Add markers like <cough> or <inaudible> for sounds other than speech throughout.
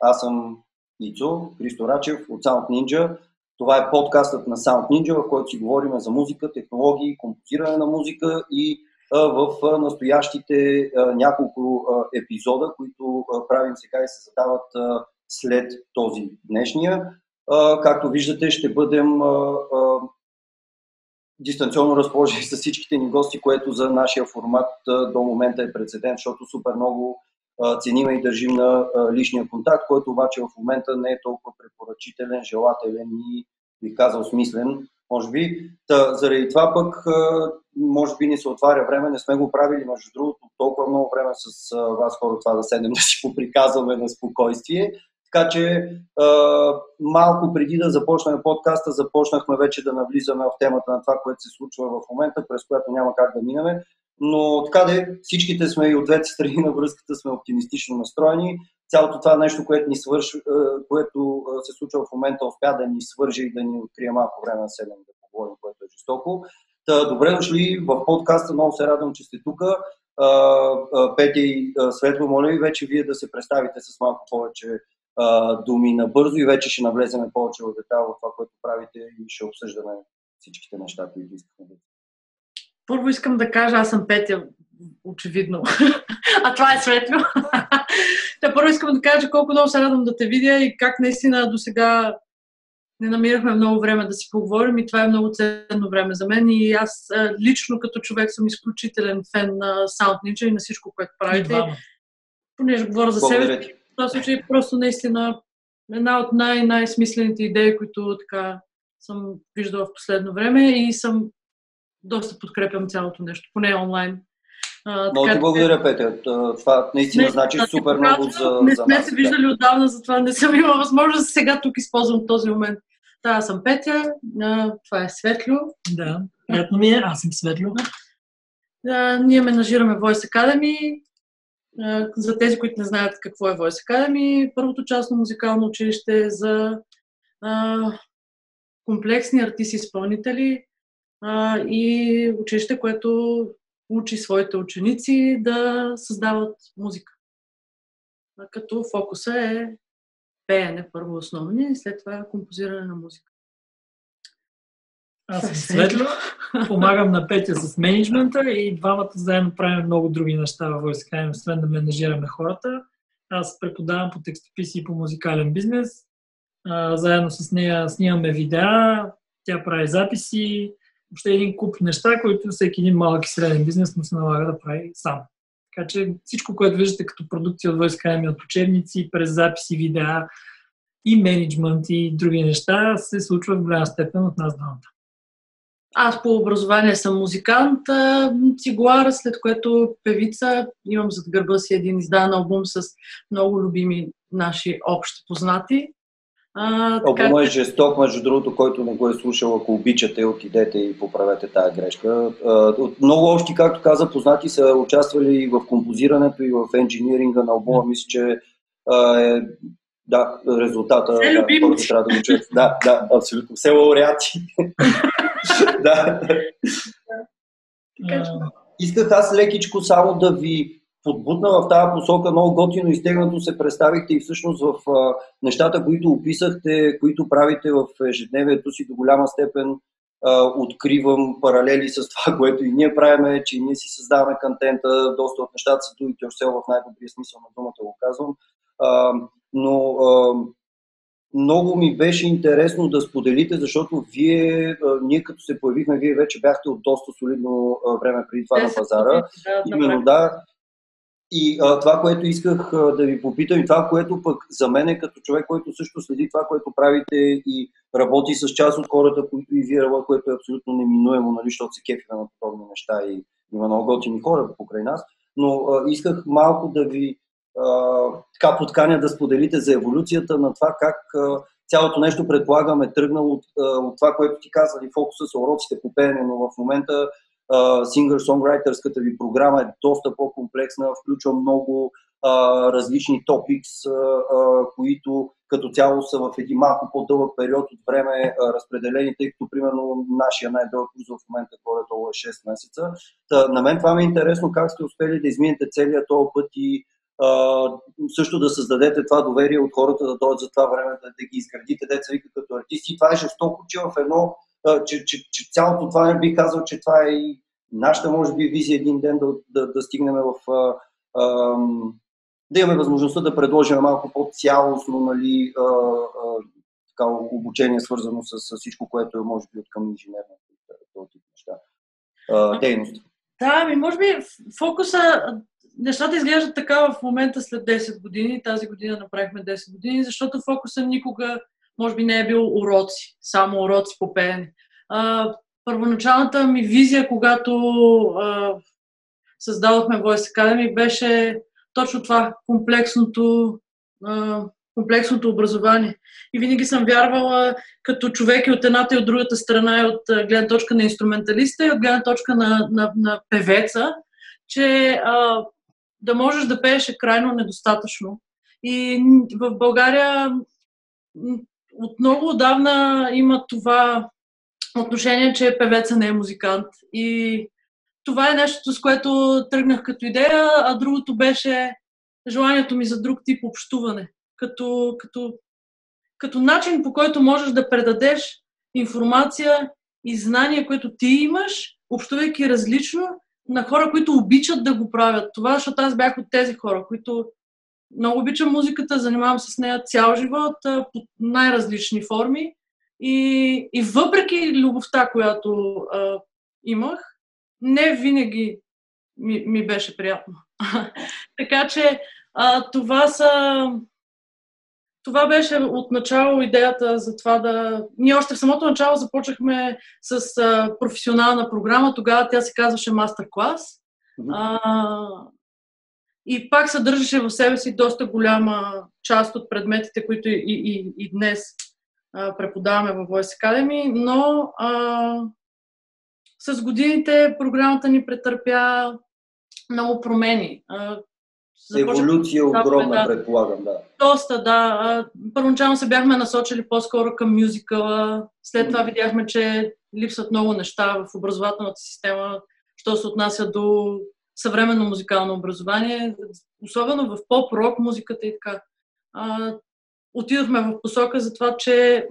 Аз съм Ицо, Христо Рачев от Sound Ninja. Това е подкастът на Sound Ninja, в който си говорим за музика, технологии, композиране на музика и в настоящите няколко епизода, които правим сега и се задават след този днешния. Както виждате, ще бъдем дистанционно разположени с всичките ни гости, което за нашия формат до момента е прецедент, защото супер много цениме и държим на личния контакт, който обаче в момента не е толкова препоръчителен, желателен и, би казал, смислен, може би. Та, заради това пък, може би ни се отваря време, не сме го правили, между другото, толкова много време с вас хора това да седнем <laughs> да си поприказваме на спокойствие. Така че малко преди да започнем подкаста, започнахме вече да навлизаме в темата на това, което се случва в момента, през което няма как да минеме. Но така де, всичките сме и от двете страни на връзката сме оптимистично настроени. Цялото това нещо, което, ни свърш, което се случва в момента, успя да ни свърже и да ни открие малко време на седем да поговорим, което е жестоко. Та, добре дошли в подкаста, много се радвам, че сте тук. Петя и Светло, моля ви вече вие да се представите с малко повече думи набързо и вече ще навлеземе повече в детайл в това, което правите и ще обсъждаме всичките неща, които искаме да първо искам да кажа, аз съм Петя, очевидно. <laughs> а това е светло. Та първо искам да кажа колко много се радвам да те видя и как наистина до сега не намирахме много време да си поговорим и това е много ценно време за мен и аз лично като човек съм изключителен фен на Sound Ninja и на всичко, което правите. Понеже говоря за себе си, в този случай е просто наистина една от най-най-смислените идеи, които така съм виждала в последно време и съм доста подкрепям цялото нещо, поне онлайн. А, много ти благодаря, Петя. Това наистина не, значи супер много за Не сме се виждали отдавна, затова не съм имала възможност. Сега тук използвам този момент. Да, аз съм Петя, а, това е Светло. Да, приятно ми е, аз съм Светло. А, ние менажираме Voice Academy. А, за тези, които не знаят какво е Voice Academy, първото частно музикално училище за а, комплексни артисти-изпълнители, а, и училище, което учи своите ученици да създават музика. А, като фокуса е пеене първо основни и след това композиране на музика. Аз съм Светло, помагам на Петя с менеджмента и двамата заедно правим много други неща във войска, освен да менажираме хората. Аз преподавам по текстописи и по музикален бизнес. А, заедно с нея снимаме видеа, тя прави записи, въобще един куп неща, които всеки един малък и среден бизнес му се налага да прави сам. Така че всичко, което виждате като продукция от Academy, от учебници, през записи, видеа и менеджмент и други неща, се случва в голяма степен от нас двамата. Аз по образование съм музикант, цигуар, след което певица. Имам зад гърба си един издан албум с много любими наши общи познати. А, така... е жесток, между другото, който не го е слушал, ако обичате, отидете и поправете тази грешка. От много общи, както каза, познати са участвали и в композирането, и в енжиниринга на албума. Мисля, че е, да, резултата да, хората трябва да го чуят. Да, да, абсолютно. Все лауреати. <laughs> да. Исках аз лекичко само да ви подбутна в тази посока, много готино изтегнато се представихте и всъщност в а, нещата, които описахте, които правите в ежедневието си до голяма степен а, откривам паралели с това, <laughs> което и ние правиме, че ние си създаваме контента, доста от нещата са и още в най-добрия смисъл на думата го казвам. А, но а, много ми беше интересно да споделите, защото вие, ние като се появихме, вие вече бяхте от доста солидно време преди това на пазара. Именно да, и а, това, което исках а, да ви попитам, и това, което пък за мен е като човек, който също следи това, което правите и работи с част от хората, които и вие което е абсолютно неминуемо, нали, защото се кефиме на подобни неща и има много готини хора покрай нас. Но а, исках малко да ви а, така подканя да споделите за еволюцията на това как а, цялото нещо, предполагам, е тръгнало от, от това, което ти казали, фокуса са уроците по пеене, но в момента сингър-сонграйтерската ви програма е доста по-комплексна, включва много а, различни топикс, а, а, които като цяло са в един малко по-дълъг период от време а, разпределени, тъй като примерно нашия най-дълъг курс в момента горе-долу е 6 месеца. Та, на мен това ми е интересно как сте успели да изминете целият този път и а, също да създадете това доверие от хората да дойдат за това време, да, да ги изградите, деца вика като артисти. Това е жестоко, че в едно, че, че, че цялото това не бих казал, че това е и нашата, може би, визия един ден да, да, да стигнем в а, а, да имаме възможността да предложим малко по-цялостно нали, а, а, така, обучение, свързано с, с всичко, което е, може би, от към инженерната тип неща. А, дейност. Да, ми може би фокуса, нещата изглеждат така в момента след 10 години. Тази година направихме 10 години, защото фокуса никога, може би, не е бил уроци, само уроци по пеене. Първоначалната ми визия, когато а, създадохме Voice Academy, беше точно това комплексното, а, комплексното образование. И винаги съм вярвала като човек и от едната и от другата страна, и от гледна точка на инструменталиста, и от гледна точка на, на, на певеца, че а, да можеш да пееш е крайно недостатъчно. И в България от много отдавна има това отношение, че певеца не е музикант. И това е нещо, с което тръгнах като идея, а другото беше желанието ми за друг тип общуване. Като, като, като начин по който можеш да предадеш информация и знания, които ти имаш, общувайки различно на хора, които обичат да го правят. Това, защото аз бях от тези хора, които много обичам музиката, занимавам се с нея цял живот, по най-различни форми. И, и въпреки любовта, която а, имах, не винаги ми, ми беше приятно. <laughs> така че а, това са. Това беше от начало идеята за това да. Ние още в самото начало започнахме с а, професионална програма. Тогава тя се казваше мастер клас. И пак съдържаше в себе си доста голяма част от предметите, които и, и, и днес а, преподаваме в Voice Academy, но а, с годините програмата ни претърпя много промени. Еволюция огромна, да, предполагам, да. Доста, да. Първоначално се бяхме насочили по-скоро към мюзикъла. След това видяхме, че липсват много неща в образователната система, що се отнася до съвременно музикално образование, особено в поп-рок музиката и така. отидохме в посока за това, че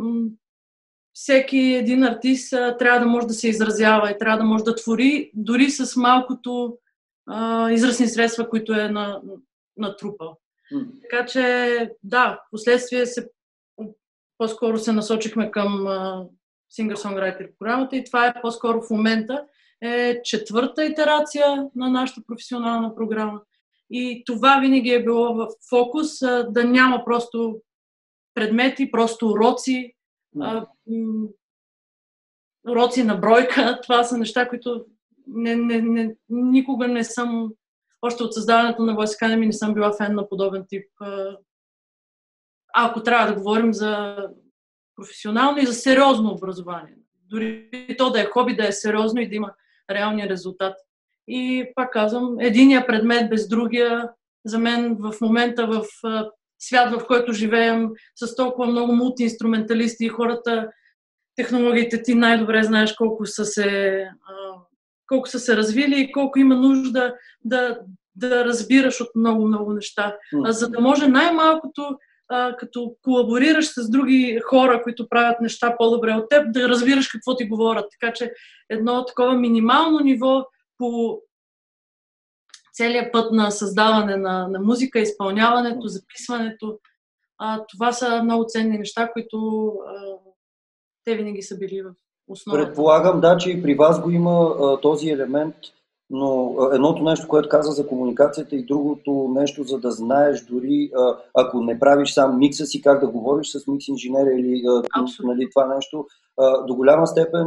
всеки един артист а, трябва да може да се изразява и трябва да може да твори, дори с малкото а, изразни средства, които е на, натрупал. Mm. Така че, да, в последствие се, по-скоро се насочихме към а, singer-songwriter програмата и това е по-скоро в момента е четвърта итерация на нашата професионална програма. И това винаги е било в фокус, да няма просто предмети, просто уроци, а, уроци на бройка. <laughs> Това са неща, които не, не, не, никога не съм, още от създаването на Voice Academy не съм била фен на подобен тип. А, ако трябва да говорим за професионално и за сериозно образование. Дори то да е хоби, да е сериозно и да има реални резултати. И пак казвам, единия предмет без другия, за мен в момента в свят, в който живеем, с толкова много мултиинструменталисти и хората, технологиите ти най-добре знаеш колко са се, колко са се развили и колко има нужда да, да разбираш от много-много неща. За да може най-малкото, като колаборираш с други хора, които правят неща по-добре от теб, да разбираш какво ти говорят. Така че едно такова минимално ниво по целият път на създаване на, на музика, изпълняването, записването. А, това са много ценни неща, които а, те винаги са били в основата. Предполагам, да, че и при вас го има а, този елемент, но едното нещо, което каза за комуникацията и другото нещо, за да знаеш дори, ако не правиш сам микса си, как да говориш с микс инженера или нали, това нещо, до голяма степен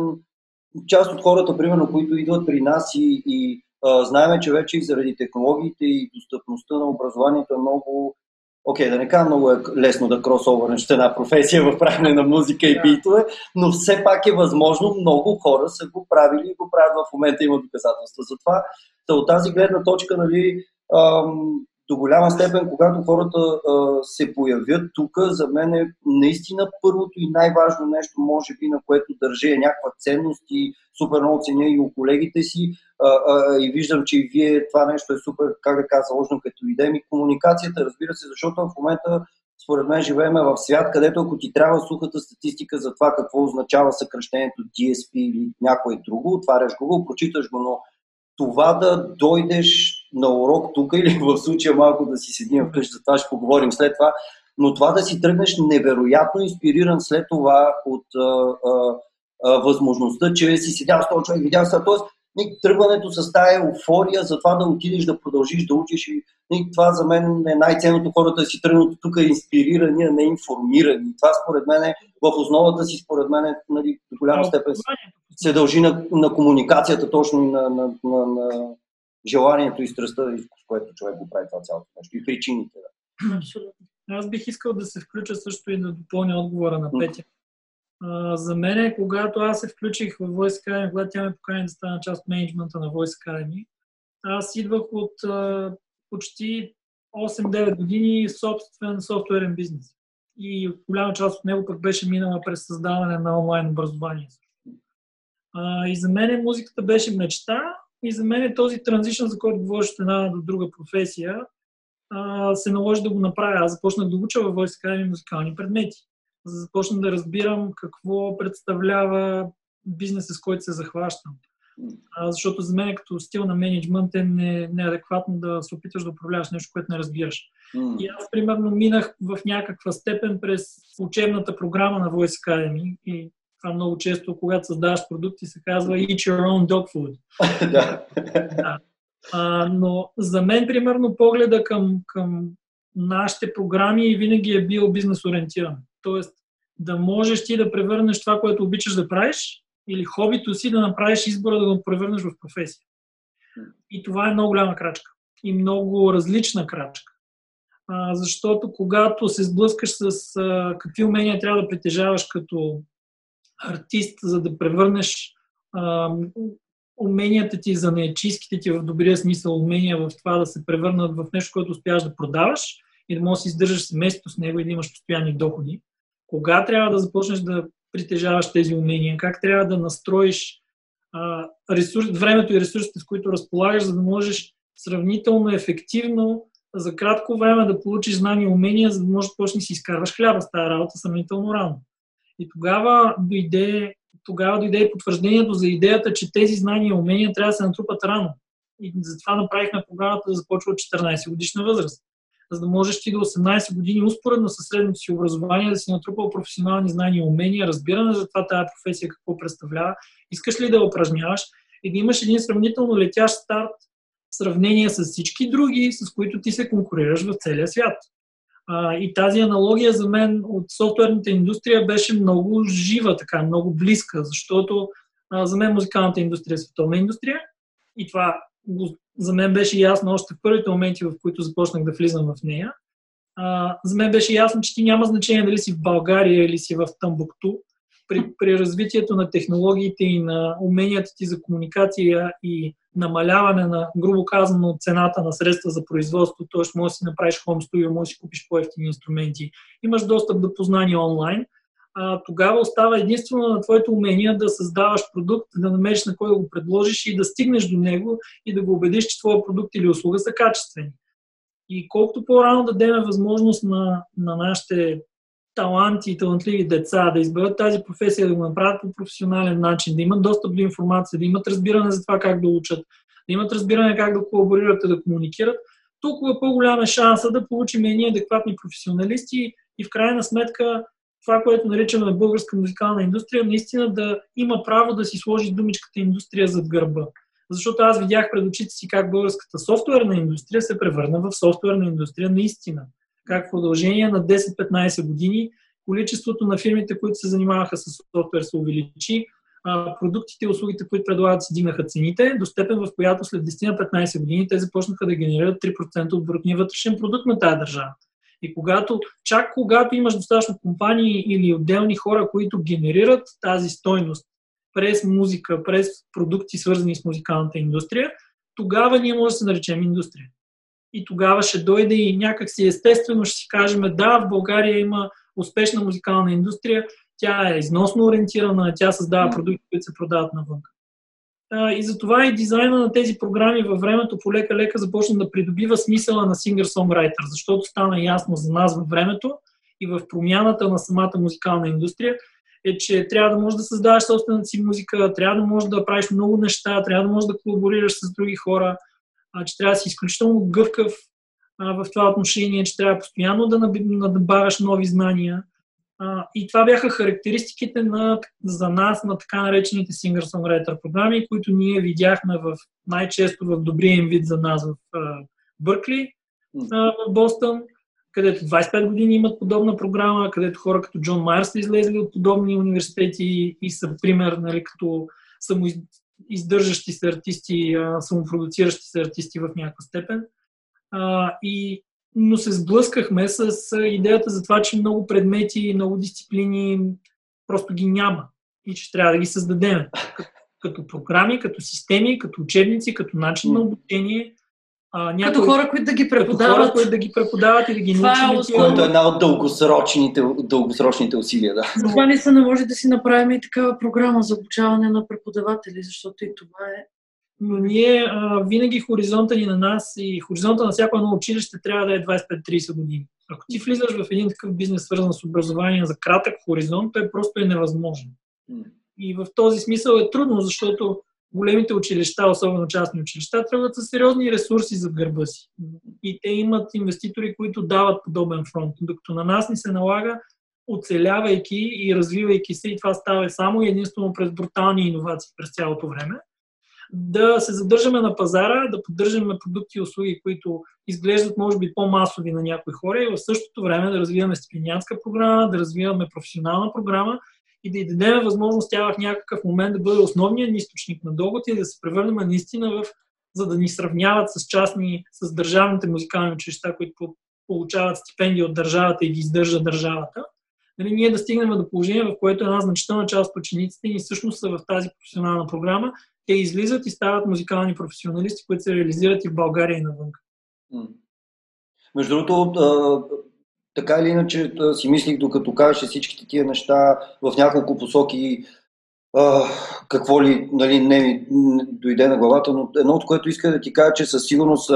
част от хората, примерно, които идват при нас и, и Знаеме, че вече и заради технологиите и достъпността на образованието е много Окей, okay, да не кажа много е лесно да кросовернеш една професия в правене на музика и битове, но все пак е възможно, много хора са го правили и го правят в момента, има доказателства за това. Та от тази гледна точка, нали, ам, до голяма степен, когато хората а, се появят тук, за мен е наистина първото и най-важно нещо, може би, на което държа е някаква ценност и супер много ценя и у колегите си а, а, и виждам, че и вие това нещо е супер, как да кажа, заложено като идея ми. Комуникацията, разбира се, защото в момента според мен живеем в свят, където ако ти трябва сухата статистика за това какво означава съкръщението DSP или някое друго, отваряш го, прочиташ го, но това да дойдеш на урок тук или <laughs> в случая малко да си седим вкъщи, за това ще поговорим след това, но това да си тръгнеш невероятно инспириран след това от а, а, а, възможността, че си седял с този човек, видял се, т.е. тръгването с тази еуфория за това да отидеш да продължиш да учиш и това за мен е най-ценното хората да си тръгнат тук инспирирани, а не информирани. Това според мен е в основата си, според мен е нали, до голяма степен се дължи на, на комуникацията точно на, на, на, на желанието и страстта, с което човек го прави това цялото нещо и причините. Да. Абсолютно. Аз бих искал да се включа също и да допълня отговора на Петя. Uh, за мен, е, когато аз се включих в Voice Academy, когато тя ме покани да стана част от менеджмента на Voice Academy, аз идвах от uh, почти 8-9 години собствен софтуерен бизнес. И голяма част от него пък беше минала през създаване на онлайн образование. А, и за мен музиката беше мечта и за мен този транзишън, за който говориш от една до друга професия, а, се наложи да го направя. Аз започнах да уча във Voice Academy музикални предмети. Започнах да разбирам какво представлява бизнеса, с който се захващам. А, защото за мен като стил на менеджмент е не, неадекватно да се опитваш да управляваш нещо, което не разбираш. Mm. И аз, примерно, минах в някаква степен през учебната програма на Voice Academy и това много често, когато създаваш продукти, се казва Eat your own dog food. <laughs> да. А, но за мен, примерно, погледа към, към нашите програми винаги е бил бизнес ориентиран. Тоест, да можеш ти да превърнеш това, което обичаш да правиш, или хобито си да направиш избора да го превърнеш в професия. И това е много голяма крачка. И много различна крачка. А, защото когато се сблъскаш с а, какви умения трябва да притежаваш като артист, за да превърнеш а, уменията ти за неячийските ти в добрия смисъл умения в това да се превърнат в нещо, което успяваш да продаваш и да можеш да си издържаш семейството с него и да имаш постоянни доходи. Кога трябва да започнеш да притежаваш тези умения, как трябва да настроиш а, ресурс, времето и ресурсите, с които разполагаш, за да можеш сравнително ефективно за кратко време да получиш знания и умения, за да можеш да почнеш да си изкарваш хляба с тази работа сравнително рано. И тогава дойде, тогава дойде потвърждението за идеята, че тези знания и умения трябва да се натрупат рано. И затова направихме програмата да започва от 14 годишна възраст за да можеш ти до 18 години успоредно със средното си образование да си натрупал професионални знания и умения, разбиране за това тази професия какво представлява, искаш ли да я упражняваш и да имаш един сравнително летящ старт в сравнение с всички други, с които ти се конкурираш в целия свят. А, и тази аналогия за мен от софтуерната индустрия беше много жива, така, много близка, защото а, за мен музикалната индустрия е световна индустрия и това за мен беше ясно още в първите моменти, в които започнах да влизам в нея. А, за мен беше ясно, че ти няма значение дали си в България или си в Тамбукту. При, при развитието на технологиите и на уменията ти за комуникация и намаляване на, грубо казано, цената на средства за производство, т.е. можеш да си направиш home studio, можеш да си купиш по-ефтини инструменти, имаш достъп до познания онлайн, а, тогава остава единствено на твоите умения да създаваш продукт, да намериш на кой да го предложиш и да стигнеш до него и да го убедиш, че твоя продукт или услуга са качествени. И колкото по-рано дадем възможност на, на нашите таланти и талантливи деца да изберат тази професия, да го направят по професионален начин, да имат достъп до информация, да имат разбиране за това как да учат, да имат разбиране как да колаборират и да комуникират, толкова по-голям е шанса да получим едни адекватни професионалисти и в крайна сметка това, което наричаме българска музикална индустрия, наистина да има право да си сложи думичката индустрия зад гърба. Защото аз видях пред очите си как българската софтуерна индустрия се превърна в софтуерна индустрия наистина. Как в продължение на 10-15 години количеството на фирмите, които се занимаваха с софтуер се увеличи, продуктите и услугите, които предлагат, се дигнаха цените, до степен в която след 10-15 години те започнаха да генерират 3% от брутния вътрешен продукт на тази държава. И когато, чак когато имаш достатъчно компании или отделни хора, които генерират тази стойност през музика, през продукти, свързани с музикалната индустрия, тогава ние може да се наречем индустрия. И тогава ще дойде и някак си естествено ще си кажем да, в България има успешна музикална индустрия, тя е износно ориентирана, тя създава продукти, които се продават навън. И затова и дизайна на тези програми във времето полека-лека започна да придобива смисъла на singer-songwriter, защото стана ясно за нас във времето и в промяната на самата музикална индустрия, е, че трябва да можеш да създаваш собствената си музика, трябва да можеш да правиш много неща, трябва да можеш да колаборираш с други хора, а, че трябва да си изключително гъвкав а, в това отношение, че трябва постоянно да набавяш нови знания. А, и това бяха характеристиките на, за нас на така наречените singer-songwriter програми, които ние видяхме в, най-често в добрия им вид за нас в Бъркли, в Бостън, където 25 години имат подобна програма, където хора като Джон Майер са излезли от подобни университети и са пример нали, като самоиздържащи се артисти, самопродуциращи се артисти в някаква степен. И но се сблъскахме с идеята за това, че много предмети, много дисциплини просто ги няма и че трябва да ги създадем. Като, като програми, като системи, като учебници, като начин на обучение. А, някой, като хора, които да ги преподават. Като хора, които да ги преподават и да ги научат. Е Което е една от дългосрочните, дългосрочните усилия. Да. Затова не се не може да си направим и такава програма за обучаване на преподаватели, защото и това е но ние а, винаги хоризонта ни на нас и хоризонта на всяко едно училище трябва да е 25-30 години. Ако ти влизаш в един такъв бизнес, свързан с образование за кратък хоризонт, той просто е невъзможен. И в този смисъл е трудно, защото големите училища, особено частни училища, трябват с сериозни ресурси за гърба си. И те имат инвеститори, които дават подобен фронт. Докато на нас ни се налага, оцелявайки и развивайки се, и това става само единствено през брутални иновации през цялото време, да се задържаме на пазара, да поддържаме продукти и услуги, които изглеждат може би по-масови на някои хора и в същото време да развиваме стипендиантска програма, да развиваме професионална програма и да й дадем възможност тя в някакъв момент да бъде основният ни източник на доход и да се превърнем наистина в за да ни сравняват с частни, с държавните музикални училища, които получават стипендии от държавата и ги издържа държавата. Нали, ние да стигнем до положение, в което една значителна част от учениците ни всъщност са в тази професионална програма те излизат и стават музикални професионалисти, които се реализират и в България и навън. Между другото, така или иначе си мислих, докато кажеше всичките тия неща в няколко посоки, какво ли нали, не ми дойде на главата, но едно от което иска да ти кажа, че със сигурност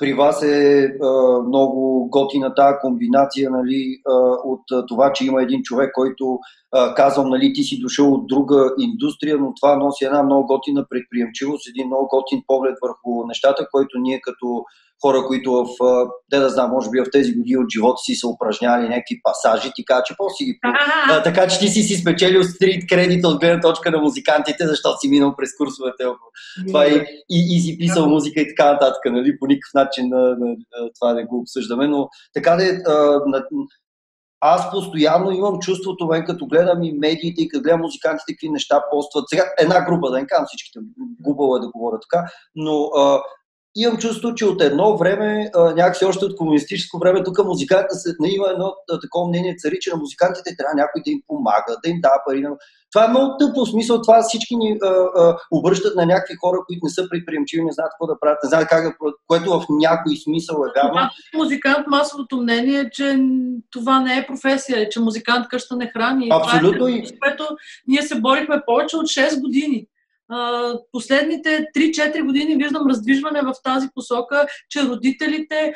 при вас е а, много готина тази комбинация нали, а, от а, това, че има един човек, който а, казвам, нали, ти си дошъл от друга индустрия, но това носи една много готина предприемчивост, един много готин поглед върху нещата, който ние като хора, които в, те да знам, може би в тези години от живота си са упражнявали някакви пасажи, ти кажа, че после ги... А, така че ти си си спечелил стрит кредит от гледна точка на музикантите, защото си минал през курсовете. Това и, и, и си писал музика и така нататък, нали? По никакъв начин на, на, на това не го обсъждаме, но така да на, аз постоянно имам чувството, мен като гледам и медиите и като гледам музикантите, какви неща постват. Сега една група, да не казвам всичките, глупаво е да говоря така, но а, имам чувство, че от едно време, някакси още от комунистическо време, тук музикантите се, не има едно такова мнение цари, че на музикантите трябва някой да им помага, да им дава пари. Това е много тъпо смисъл. Това всички ни а, а, обръщат на някакви хора, които не са предприемчиви, не знаят какво да правят, не знаят как да което в някой смисъл е вярно. Музикант, масовото мнение е, че това не е професия, че музикант къща не храни. Абсолютно. Това е, което ние се борихме повече от 6 години последните 3-4 години виждам раздвижване в тази посока, че родителите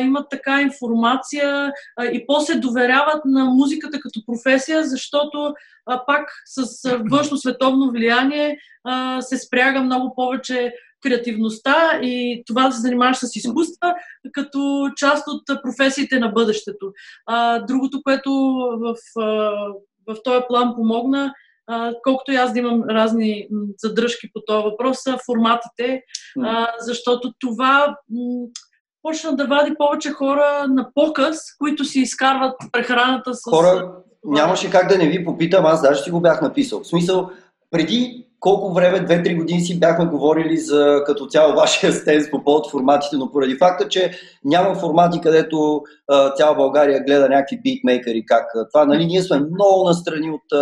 имат така информация и после доверяват на музиката като професия, защото пак с външно световно влияние се спряга много повече креативността и това да се занимаваш с изкуства като част от професиите на бъдещето. Другото, което в, в този план помогна, колкото и аз да имам разни задръжки по този въпрос, са форматите, защото това почна да вади повече хора на показ, които си изкарват прехраната с... Хора, нямаше как да не ви попитам, аз даже си го бях написал. В смисъл, преди колко време, 2-3 години си бяхме говорили за като цяло <laughs> вашия стенс по повод форматите, но поради факта, че няма формати, където а, цяла България гледа някакви битмейкери, как това, нали, ние сме много настрани от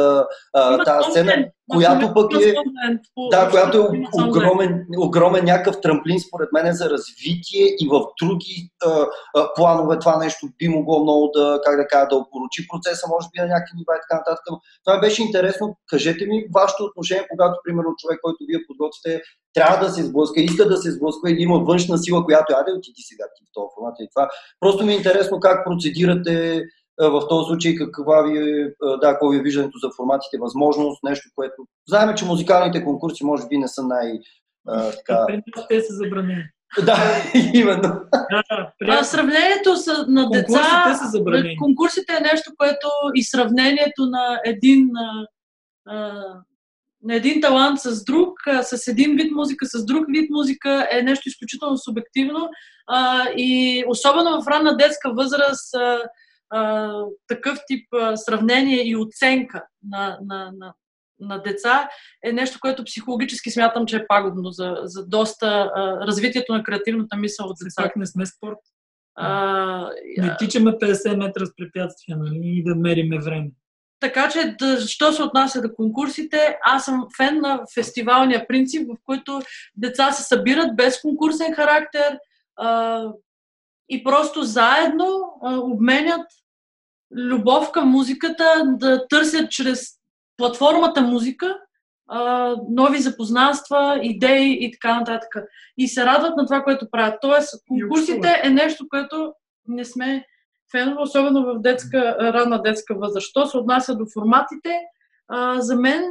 а, тази сцена. Която пък е, да, която е огромен, огромен някакъв трамплин според мен е за развитие и в други а, а, планове това нещо би могло много да, как да кажа, да опоручи процеса, може би на някакви нива и така нататък. Това беше интересно. Кажете ми вашето отношение, когато, примерно, човек, който вие подготвите, трябва да се сблъска, иска да се сблъска или има външна сила, която яде отиди сега ти в този формат и това. Просто ми е интересно как процедирате в този случай каква ви, е, да, какво ви е виждането за форматите, възможност, нещо, което... Знаем, че музикалните конкурси може би не са най... А, така... Те са забранени. Да, <laughs> именно. Да, а, сравнението с, на деца, конкурсите, са забранени. конкурсите е нещо, което и сравнението на един, а, на един талант с друг, а, с един вид музика, с друг вид музика е нещо изключително субективно а, и особено в ранна детска възраст а, а, такъв тип а, сравнение и оценка на, на, на, на деца е нещо, което психологически смятам, че е пагубно за, за доста а, развитието на креативната мисъл от децата. Пак не сме спорт. А, не тичаме 50 метра с препятствия, нали, и да мериме време. Така че, да, що се отнася до конкурсите, аз съм фен на фестивалния принцип, в който деца се събират без конкурсен характер а, и просто заедно а, обменят любов към музиката, да търсят чрез платформата музика а, нови запознанства, идеи и така нататък. И се радват на това, което правят. Тоест, конкурсите е нещо, което не сме фенове, особено в детска, ранна детска възраст. Що се отнася до форматите, а, за мен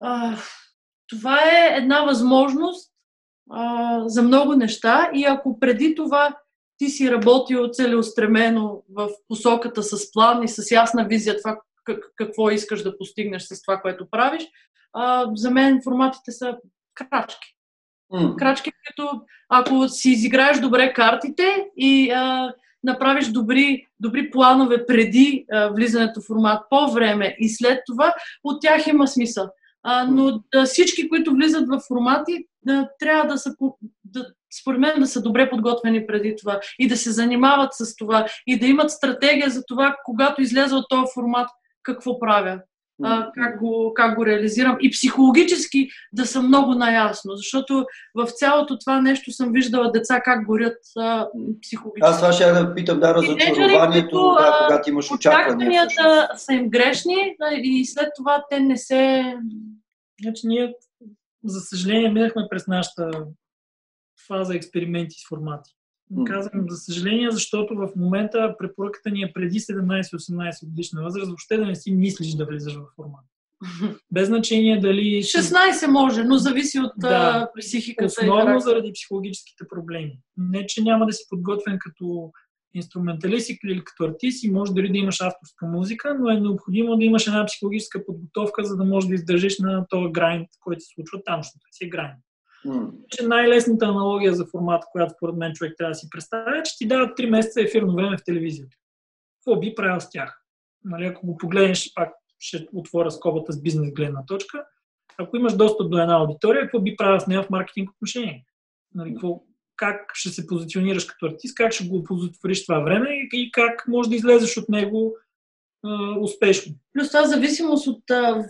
а, това е една възможност а, за много неща и ако преди това ти си работил целеустремено в посоката с план и с ясна визия това какво искаш да постигнеш с това, което правиш, а, за мен форматите са крачки. Mm. Крачки, като ако си изиграеш добре картите и а, направиш добри, добри планове преди а, влизането в формат, по време и след това, от тях има смисъл. А, но да, всички, които влизат в формати, да, трябва да са, да, според мен, да са добре подготвени преди това и да се занимават с това и да имат стратегия за това, когато излезе от този формат, какво правя, а, как, го, как го реализирам и психологически да съм много наясно, защото в цялото това нещо съм виждала деца как горят а, психологически. Аз това ще да питам, да, разочарованието, да, когато имаш очаквания. Очакванията са им грешни и след това те не се... Значи ние, за съжаление, минахме през нашата фаза експерименти с формати. Казвам за съжаление, защото в момента препоръката ни е преди 17-18 годишна възраст, въобще да не си мислиш да влизаш в формат. <laughs> Без значение дали... 16 може, но зависи от да, психиката. Основно заради психологическите проблеми. Не, че няма да си подготвен като инструменталист или като артист и може дори да имаш авторска музика, но е необходимо да имаш една психологическа подготовка, за да можеш да издържиш на този грайнд, който се случва там, защото си е грайнд. Mm. Че най-лесната аналогия за формата, която според мен човек трябва да си представя, е, че ти дават 3 месеца ефирно време в телевизията. Какво би правил с тях? Нали, ако го погледнеш, пак ще отворя скобата с бизнес гледна точка, ако имаш достъп до една аудитория, какво би правил с нея в маркетинг отношение? Нали, какво, как ще се позиционираш като артист, как ще го оползотвориш това време и как може да излезеш от него а, успешно. Плюс това зависимост от а,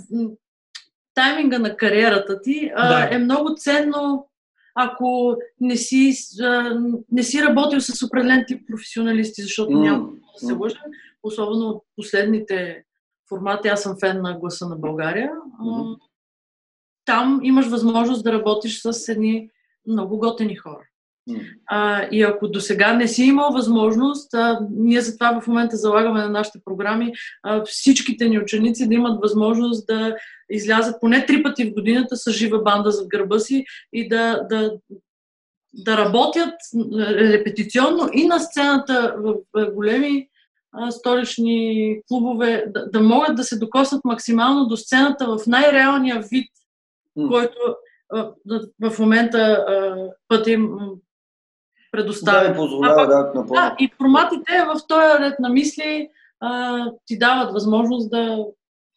тайминга на кариерата ти а, да. е много ценно, ако не си, а, не си работил с определен тип професионалисти, защото mm. няма да се лъжа. Особено последните формати, аз съм фен на гласа на България. Mm. Там имаш възможност да работиш с едни много готени хора. А, и ако до сега не си имал възможност, а, ние затова в момента залагаме на нашите програми а, всичките ни ученици да имат възможност да излязат поне три пъти в годината с жива банда зад гърба си и да, да, да работят репетиционно и на сцената в големи столични клубове, да, да могат да се докоснат максимално до сцената в най-реалния вид, който в момента пътя им предоставя. Да, позволява, да, да, да, и форматите в този ред на мисли а, ти дават възможност да,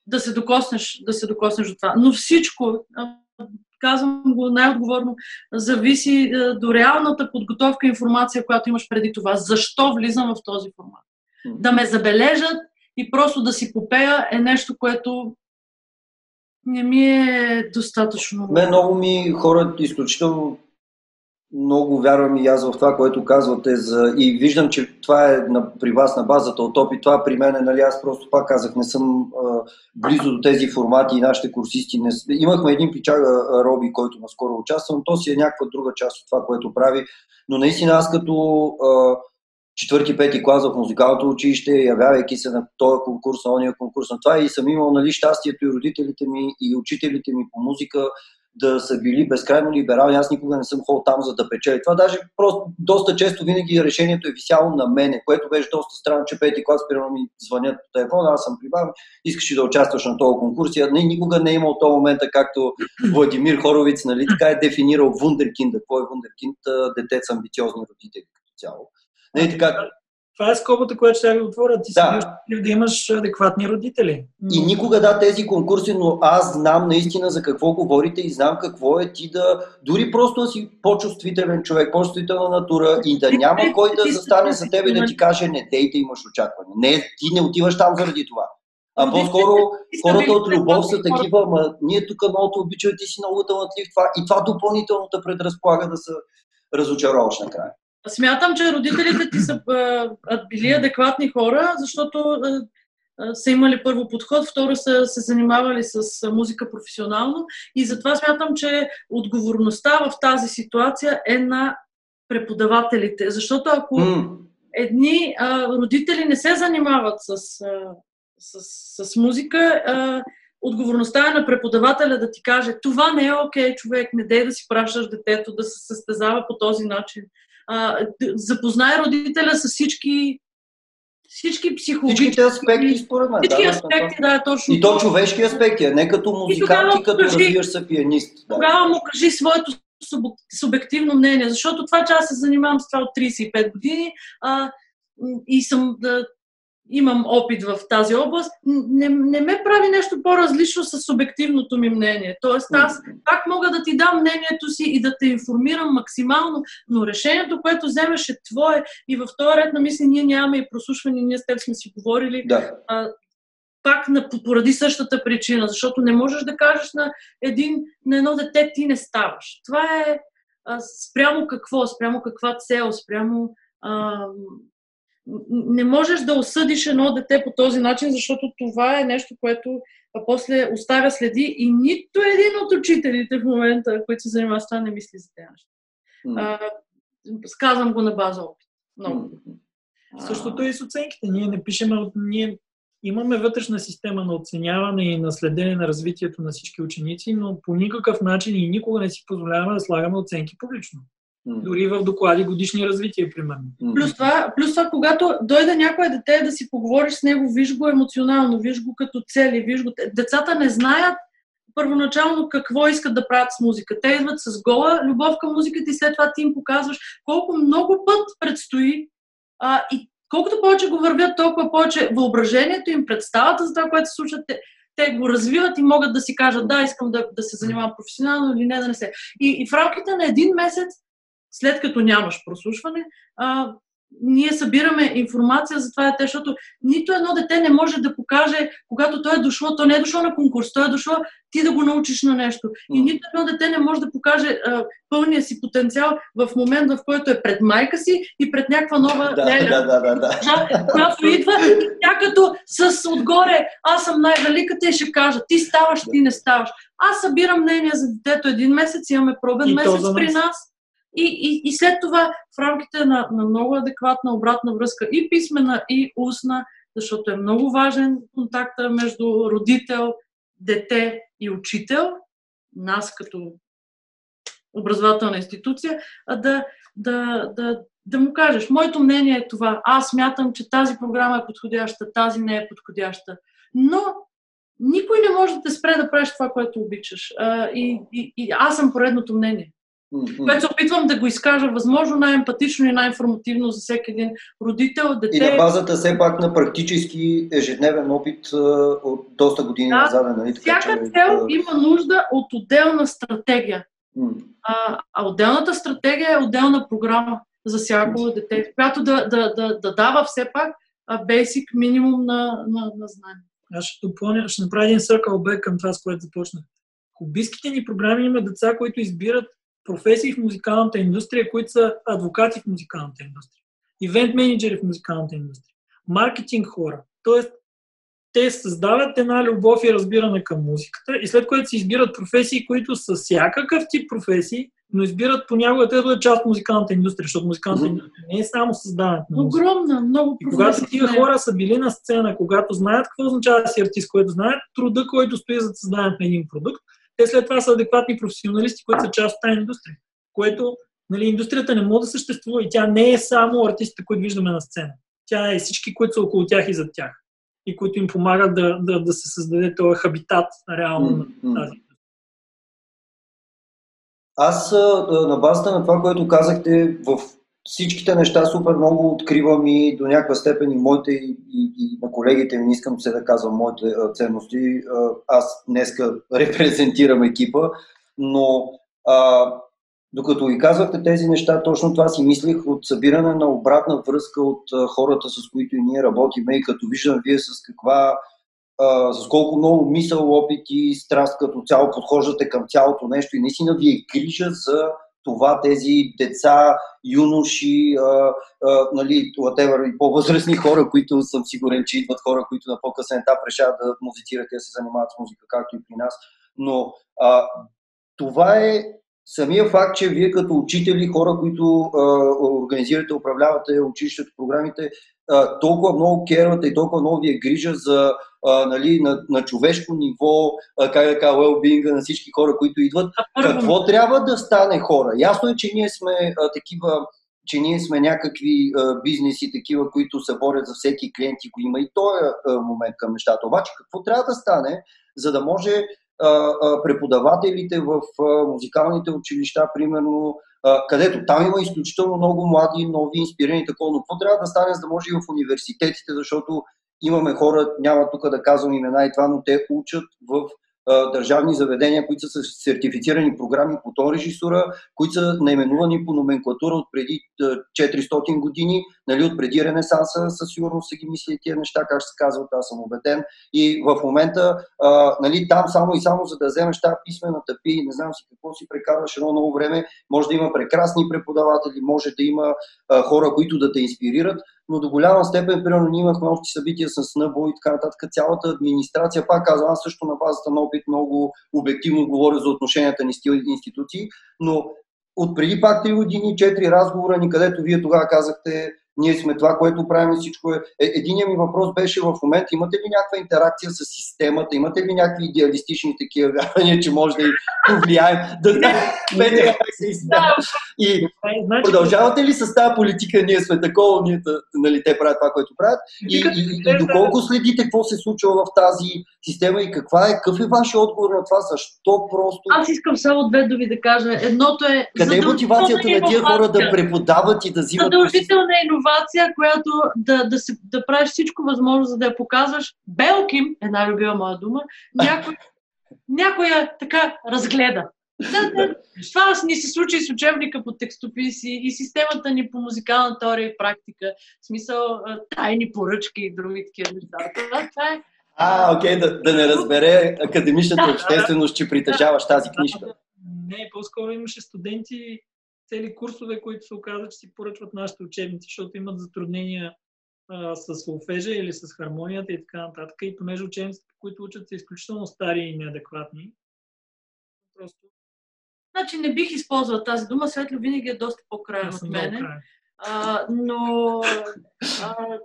да се докоснеш, да се докоснеш до това. Но всичко, казвам го най-отговорно, зависи до реалната подготовка информация, която имаш преди това. Защо влизам в този формат? Да ме забележат и просто да си попея е нещо, което Не ми е достатъчно. Мен много ми хора изключително много вярвам и аз в това, което казвате за... и виждам, че това е на, при вас на базата от опит, това при мен е, нали, аз просто пак казах, не съм а, близо до тези формати и нашите курсисти. Не... Имахме един пичага Роби, който наскоро участва, но то си е някаква друга част от това, което прави, но наистина аз като а, четвърти, пети клас в музикалното училище, явявайки се на този конкурс, на ония конкурс, на това и съм имал нали, щастието и родителите ми и учителите ми по музика да са били безкрайно либерални. Аз никога не съм ходил там за да печеля. Това даже просто доста често винаги решението е висяло на мене, което беше доста странно, че пети клас, примерно ми звънят по телефона, аз съм при вам, искаш да участваш на този конкурс. Не, никога не е имал този момента, както Владимир Хоровиц, нали, така е дефинирал вундеркинд. Какво е вундеркинд? Дете с амбициозни родители като цяло. Не, така, това е скобата, която ще ви отворя. Ти да. си да имаш адекватни родители. И никога да тези конкурси, но аз знам наистина за какво говорите и знам какво е ти да, дори просто да си по-чувствителен човек, по-чувствителна натура и да няма кой да застане за тебе и да ти каже не дей да имаш очакване. Не, ти не отиваш там заради това. А по-скоро хората от любов са такива, ама ние тук много обичаме, ти си много талантлив това и това допълнително те предразполага да се разочароваш накрая. Смятам, че родителите ти са а, били адекватни хора, защото а, а, са имали първо подход, второ са се занимавали с музика професионално и затова смятам, че отговорността в тази ситуация е на преподавателите. Защото ако mm. едни а, родители не се занимават с, а, с, с, с музика, а, отговорността е на преподавателя да ти каже това не е окей, okay, човек, не дей да си пращаш детето да се състезава по този начин а, запознае родителя с всички всички психологически... Всичките аспекти, според мен. Всички да, аспекти, да, точно. И то човешки аспекти, а не като музикант и, като кажи, развиваш се пианист. Да. Тогава му кажи своето субективно мнение, защото това, че аз се занимавам с това от 35 години а, и съм да, имам опит в тази област, не, не ме прави нещо по-различно с субективното ми мнение. Тоест, аз как мога да ти дам мнението си и да те информирам максимално, но решението, което вземеш е твое и в този ред на мисли ние нямаме и прослушване, ние с теб сме си говорили. Да. А, пак на, поради същата причина, защото не можеш да кажеш на, един, на едно дете ти не ставаш. Това е а, спрямо какво, спрямо каква цел, спрямо а, не можеш да осъдиш едно дете по този начин, защото това е нещо, което после оставя следи и нито един от учителите в момента, които се занимават с това, не мисли за тези неща. Mm. сказвам го на база опит. Много. Mm. Същото и с оценките. Ние не пишем, ние имаме вътрешна система на оценяване и на следене на развитието на всички ученици, но по никакъв начин и никога не си позволяваме да слагаме оценки публично. Дори в доклади годишни развития, примерно. Плюс това, плюс това, когато дойде някое дете да си поговориш с него, виж го емоционално, виж го като цели, виж го. Децата не знаят първоначално какво искат да правят с музика. Те идват с гола любов към музиката и след това ти им показваш колко много път предстои а, и колкото повече го вървят, толкова повече въображението им, представата за това, което се случва, те, те го развиват и могат да си кажат, да, искам да, да се занимавам професионално или не да не се. И, и в рамките на един месец след като нямаш прослушване, а, ние събираме информация за това дете, защото нито едно дете не може да покаже, когато той е дошло, то не е дошло на конкурс, то е дошло ти да го научиш на нещо. И нито едно дете не може да покаже а, пълния си потенциал в момент, в който е пред майка си и пред някаква нова да, леля, да, да, да, да. която идва и тя като с отгоре, аз съм най-великата и ще кажа, ти ставаш, ти не ставаш. Аз събирам мнение за детето един месец, имаме пробен и месец при нас и, и, и след това в рамките на, на много адекватна обратна връзка и писмена, и устна, защото е много важен контакта между родител, дете и учител, нас като образователна институция, да, да, да, да му кажеш, моето мнение е това, аз мятам, че тази програма е подходяща, тази не е подходяща, но никой не може да те спре да правиш това, което обичаш. И, и, и аз съм поредното мнение mm-hmm. което се опитвам да го изкажа възможно най-емпатично и най-информативно за всеки един родител, дете. И на базата все пак на практически ежедневен опит от доста години да, назад. Нали? Така, всяка че, цел има нужда от отделна стратегия. Mm. А, а отделната стратегия е отделна програма за всяко mm. дете, която да, да, да, да дава все пак бейсик минимум на, на, на знание. Аз ще допълня, ще направя един circle back към това, с което започнах. Хобистските ни програми има деца, които избират професии в музикалната индустрия, които са адвокати в музикалната индустрия, ивент менеджери в музикалната индустрия, маркетинг хора. Тоест, те създават една любов и разбиране към музиката и след което си избират професии, които са всякакъв тип професии, но избират понякога те да бъдат част от музикалната индустрия, защото музикалната индустрия не е само създаването на музика. Огромна, много И когато тия хора са били на сцена, когато знаят какво означава да си артист, който знаят труда, който стои за създаването на един продукт, те след това са адекватни професионалисти, които са част от тази индустрия. Което нали, индустрията не може да съществува и тя не е само артистите, които виждаме на сцена. Тя е всички, които са около тях и зад тях. И които им помагат да, да, да се създаде този хабитат реално mm-hmm. на тази аз на базата на това, което казахте, в всичките неща супер много откривам и до някаква степен и моите и, и, и на колегите ми, не искам се да казвам моите ценности. Аз днеска <laughs> репрезентирам екипа, но а, докато ви казвахте тези неща, точно това си мислих от събиране на обратна връзка от хората, с които и ние работиме и като виждам вие с каква а, с колко много мисъл, опит и страст като цяло подхождате към цялото нещо и наистина ви е грижа за това тези деца, юноши, а, а, нали, whatever, и по-възрастни хора, които съм сигурен, че идват хора, които на по-късен етап решават да музицират и да се занимават с музика, както и при нас. Но а, това е самия факт, че вие като учители, хора, които а, организирате, управлявате училището, програмите, а, толкова много кервате и толкова много ви е грижа за а, нали, на, на човешко ниво, а, как да кажа, well на всички хора, които идват. Какво трябва да стане хора? Ясно е, че ние сме а, такива че ние сме някакви а, бизнеси, такива, които се борят за всеки клиент и го има и този момент към нещата. Обаче какво трябва да стане, за да може а, а, преподавателите в музикалните училища, примерно, където там има изключително много млади, нови, инспирирани такова, но какво трябва да стане, за да може и в университетите, защото имаме хора, няма тук да казвам имена и това, но те учат в държавни заведения, които са с сертифицирани програми по тон режисура, които са наименувани по номенклатура от преди 400 години, нали, от преди Ренесанса, със сигурност са ги мисли тия неща, как ще се казват, аз съм убеден. И в момента нали, там само и само за да вземеш тази писмена тъпи, не знам си какво си прекарваш едно много време, може да има прекрасни преподаватели, може да има хора, които да те инспирират, но до голяма степен, примерно, ние имахме общи събития с НБО и така нататък. Цялата администрация, пак казвам, аз също на базата на опит много обективно говоря за отношенията ни с тези институции, но от преди пак 3 години, 4 разговора ни, където вие тогава казахте, ние сме това, което правим, всичко е. е единият ми въпрос беше в момента, имате ли някаква интеракция с системата, имате ли някакви идеалистични такива вярвания, че може да и <laughs> повлияем, да знаем И значи, продължавате ли с тази политика, ние сме такова, ние, нали, те правят това, което правят, и, и, и, и доколко следите какво се случва в тази система и каква е, какъв е вашия отговор на това, защо просто... Аз искам само две думи да кажа. Едното е... Къде е мотивацията на тия хора да преподават и да взимат... Задължителна иновация, която да, да, се, да правиш всичко възможно, за да я показваш. Белким, една любима моя дума, някой, <laughs> някоя така разгледа. Да, да. Това ни се случи с учебника по текстописи и системата ни по музикална теория и практика. В смисъл тайни поръчки и други такива неща. Това, това е а, окей, да, да не разбере академичната общественост, че притежаваш тази книжка. Не, по-скоро имаше студенти, цели курсове, които се оказа, че си поръчват нашите учебници, защото имат затруднения а, с солфежа или с хармонията и така нататък. И понеже учебниците, които учат, са изключително стари и неадекватни. Просто. Значи не бих използвала тази дума, Светло винаги е доста по-краен от мене. А, но а,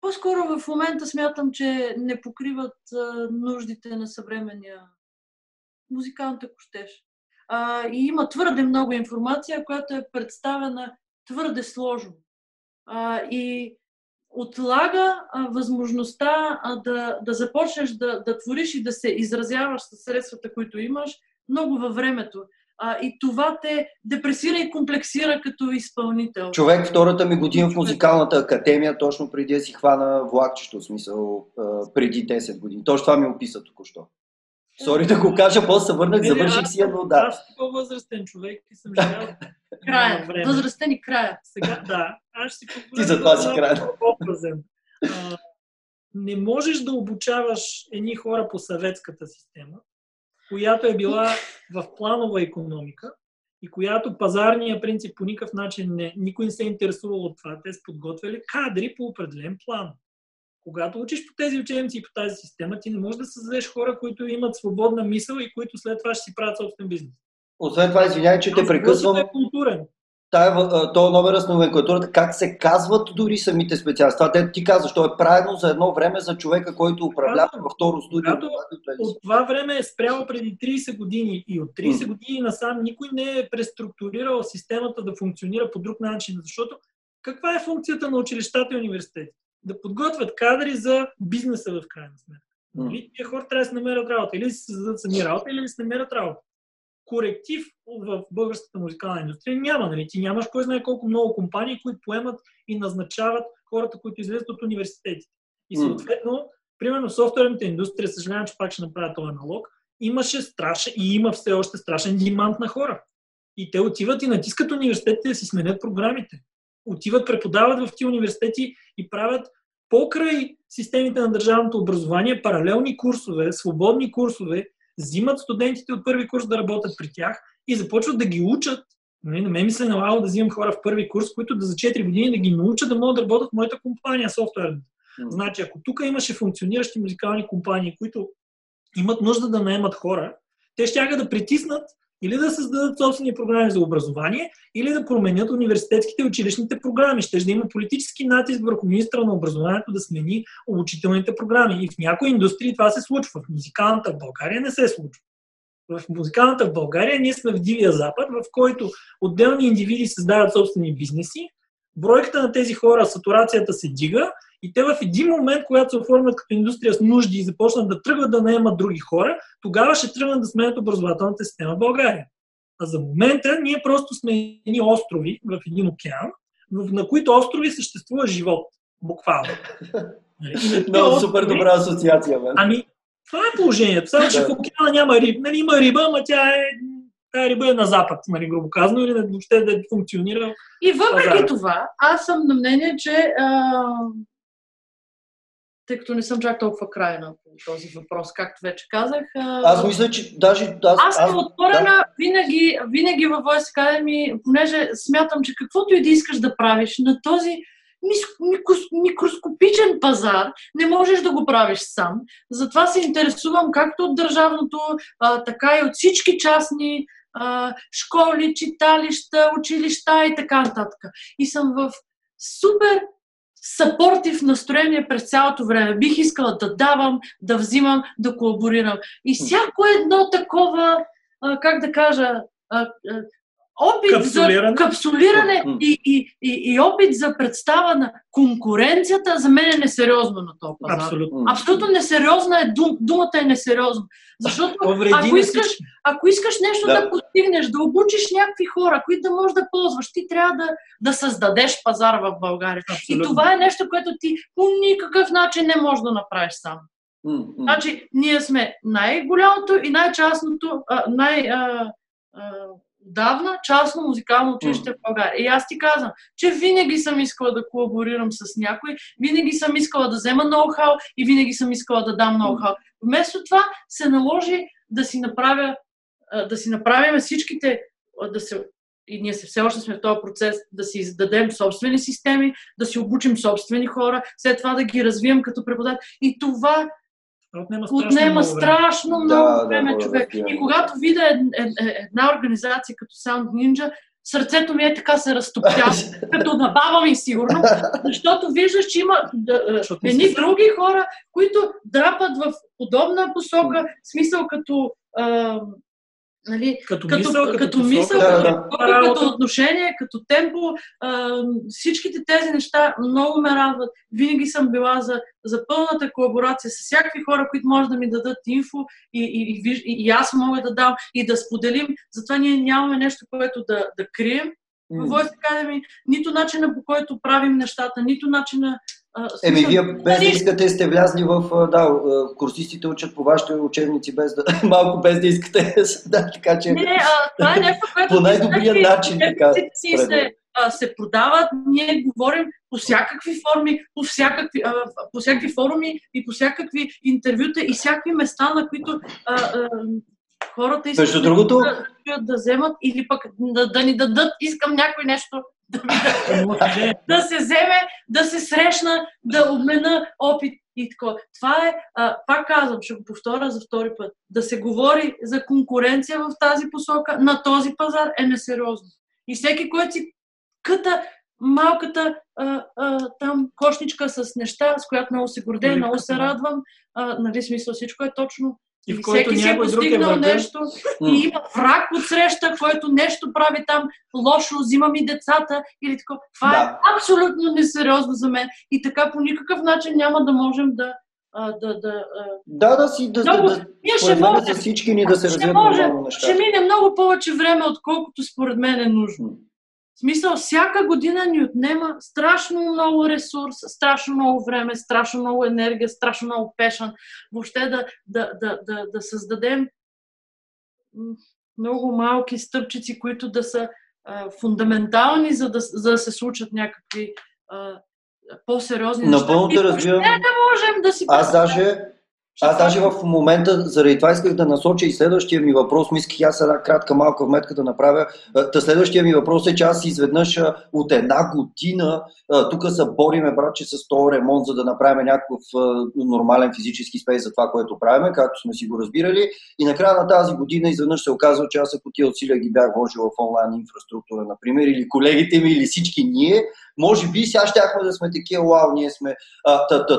по-скоро в момента смятам, че не покриват а, нуждите на съвременния музикант, ако щеш. А, и има твърде много информация, която е представена твърде сложно. А, и отлага а, възможността а, да, да започнеш да, да твориш и да се изразяваш с средствата, които имаш, много във времето а, и това те депресира и комплексира като изпълнител. Човек втората ми година в музикалната академия, точно преди да си хвана влакчето, в смисъл преди 10 години. Точно това ми описа току-що. Сори да го кажа, после се върнах, завърших си, но да. Аз съм по-възрастен човек и съм живял <laughs> края. Възрастен и края. Сега, да. Аз ще си Ти за това си края. По-образен. не можеш да обучаваш едни хора по съветската система, която е била в планова економика и която пазарния принцип по никакъв начин не, никой не се е интересувал от това. Те са подготвили кадри по определен план. Когато учиш по тези учебници и по тази система, ти не можеш да създадеш хора, които имат свободна мисъл и които след това ще си правят собствен бизнес. Освен това, извинявай, че те прекъсвам. Е културен. Тая, то номера с номенклатурата, как се казват дори самите специалисти. Това те ти казваш, то е правилно за едно време за човека, който управлява във второ студио. От това време е спрямо преди 30 години и от 30 mm. години насам никой не е преструктурирал системата да функционира по друг начин, защото каква е функцията на училищата и университети? Да подготвят кадри за бизнеса в крайна сметка. Или тия хора трябва да се намерят работа, или да се създадат сами работа, или да се намерят работа коректив в българската музикална индустрия няма. Нали? Ти нямаш кой знае колко много компании, които поемат и назначават хората, които излезат от университетите. И съответно, примерно софтуерната индустрия, съжалявам, че пак ще направя този налог, имаше страшен и има все още страшен димант на хора. И те отиват и натискат университетите да си сменят програмите. Отиват, преподават в тези университети и правят покрай системите на държавното образование паралелни курсове, свободни курсове, взимат студентите от първи курс да работят при тях и започват да ги учат. Нали, на мен ми се е налагало да взимам хора в първи курс, които да за 4 години да ги научат да могат да работят в моята компания, софтуерната. Значи, ако тук имаше функциониращи музикални компании, които имат нужда да наемат хора, те ще да притиснат или да създадат собствени програми за образование, или да променят университетските и училищните програми. Ще да има политически натиск върху министра на образованието да смени обучителните програми. И в някои индустрии това се случва. В музикалната в България не се случва. В музикалната в България ние сме в дивия запад, в който отделни индивиди създават собствени бизнеси, бройката на тези хора, сатурацията се дига и те в един момент, когато се оформят като индустрия с нужди и започнат да тръгват да наемат други хора, тогава ще тръгнат да сменят образователната система в България. А за момента ние просто сме едни острови в един океан, на които острови съществува живот. Буквално. Нали? Много супер добра асоциация, бе. Ами, това е положението. Само, че в океана няма риба. Нали, има риба, ама тя е тая риба е на запад, нали, грубо казано, или въобще да функционира. И въпреки пазара. това, аз съм на мнение, че а, тъй като не съм чак толкова крайна по този въпрос, както вече казах. Аз мисля, че даже... Аз, аз съм отворена да. винаги, винаги във Voice Academy, понеже смятам, че каквото и да искаш да правиш на този микроскопичен пазар, не можеш да го правиш сам. Затова се интересувам както от държавното, а, така и от всички частни а, школи, читалища, училища и така нататък. И съм в супер съпортив настроение през цялото време. Бих искала да давам, да взимам, да колаборирам. И всяко едно такова, как да кажа, опит капсулиране. за капсулиране и, и, и, и опит за представа на конкуренцията за мен е несериозно на този пазар. Абсолютно. Абсолютно несериозна е дум, думата е несериозна. Защото ако искаш, ако искаш нещо да. да постигнеш, да обучиш някакви хора, които да можеш да ползваш, ти трябва да, да създадеш пазар в България. Абсолютно. И това е нещо, което ти по никакъв начин не можеш да направиш сам. Mm-hmm. Значи, ние сме най-голямото и най-частното, най- отдавна частно музикално училище в България. И аз ти казвам, че винаги съм искала да колаборирам с някой, винаги съм искала да взема ноу-хау и винаги съм искала да дам ноу-хау. Вместо това се наложи да си направя, да си направим всичките, да се и ние все още сме в този процес да си издадем собствени системи, да си обучим собствени хора, след това да ги развием като преподавател. И това отнема страшно отнема много страшно време, много време да, човек. Да, и когато видя една организация като Sound Ninja, сърцето ми е така се разтопя, <laughs> като на баба ми сигурно, защото виждаш, че има да, едни други хора, които драпат в подобна посока, смисъл като Нали, като, като мисъл, като, като, мисъл, да, като, да. като отношение, като темпо, а, всичките тези неща много ме радват. Винаги съм била за, за пълната колаборация с всякакви хора, които може да ми дадат инфо и, и, и, и, и аз мога да дам и да споделим. Затова ние нямаме нещо, което да, да крием в Voice Academy, нито начина по който правим нещата, нито начина Еми, вие без да нали- искате сте влязли в... Да, курсистите учат по вашите учебници без да, <laughs> малко без да искате. <laughs> да, така че... Не, а, това е нещо, което... по най-добрия начин, така. Си се, а, се продават. Ние говорим по всякакви форми, по всякакви, а, по всякакви форуми и по всякакви интервюта и всякакви места, на които а, а, хората искат Между другото... да, да, да вземат или пък да, да ни дадат, искам някой нещо да, се вземе, да се срещна, да обмена опит и така. Това е, а, пак казвам, ще го повторя за втори път, да се говори за конкуренция в тази посока на този пазар е несериозно. И всеки, който си къта малката а, а, там кошничка с неща, с която много се гордея, много се радвам, а, нали, смисъл всичко е точно и в който всеки си е някой друг е врага. нещо и има враг от среща, който нещо прави там лошо, взима ми децата или така. Това Да. е абсолютно несериозно за мен и така по никакъв начин няма да можем да, а, да, да, а, Да, да си, да, Много- да, да Ние ще можем. за всички ни да се развият нещата. ще мине много повече време, отколкото според мен е нужно. В смисъл, всяка година ни отнема страшно много ресурс, страшно много време, страшно много енергия, страшно много пешан. Въобще да, да, да, да, да създадем много малки стъпчици, които да са а, фундаментални, за да, за да се случат някакви а, по-сериозни Напълно неща. те И разбирам. не можем да си Аз даже, аз даже в момента, заради това исках да насоча и следващия ми въпрос, мислих аз една кратка малка вметка да направя. А, Та следващия ми въпрос е, че аз изведнъж а, от една година тук се бориме, братче, с този ремонт, за да направим някакъв нормален физически спейс за това, което правиме, както сме си го разбирали. И накрая на тази година изведнъж се оказва, че аз ако тия усилия ги бях вложил в онлайн инфраструктура, например, или колегите ми, или всички ние, може би сега щяхме да сме такива, вау, ние сме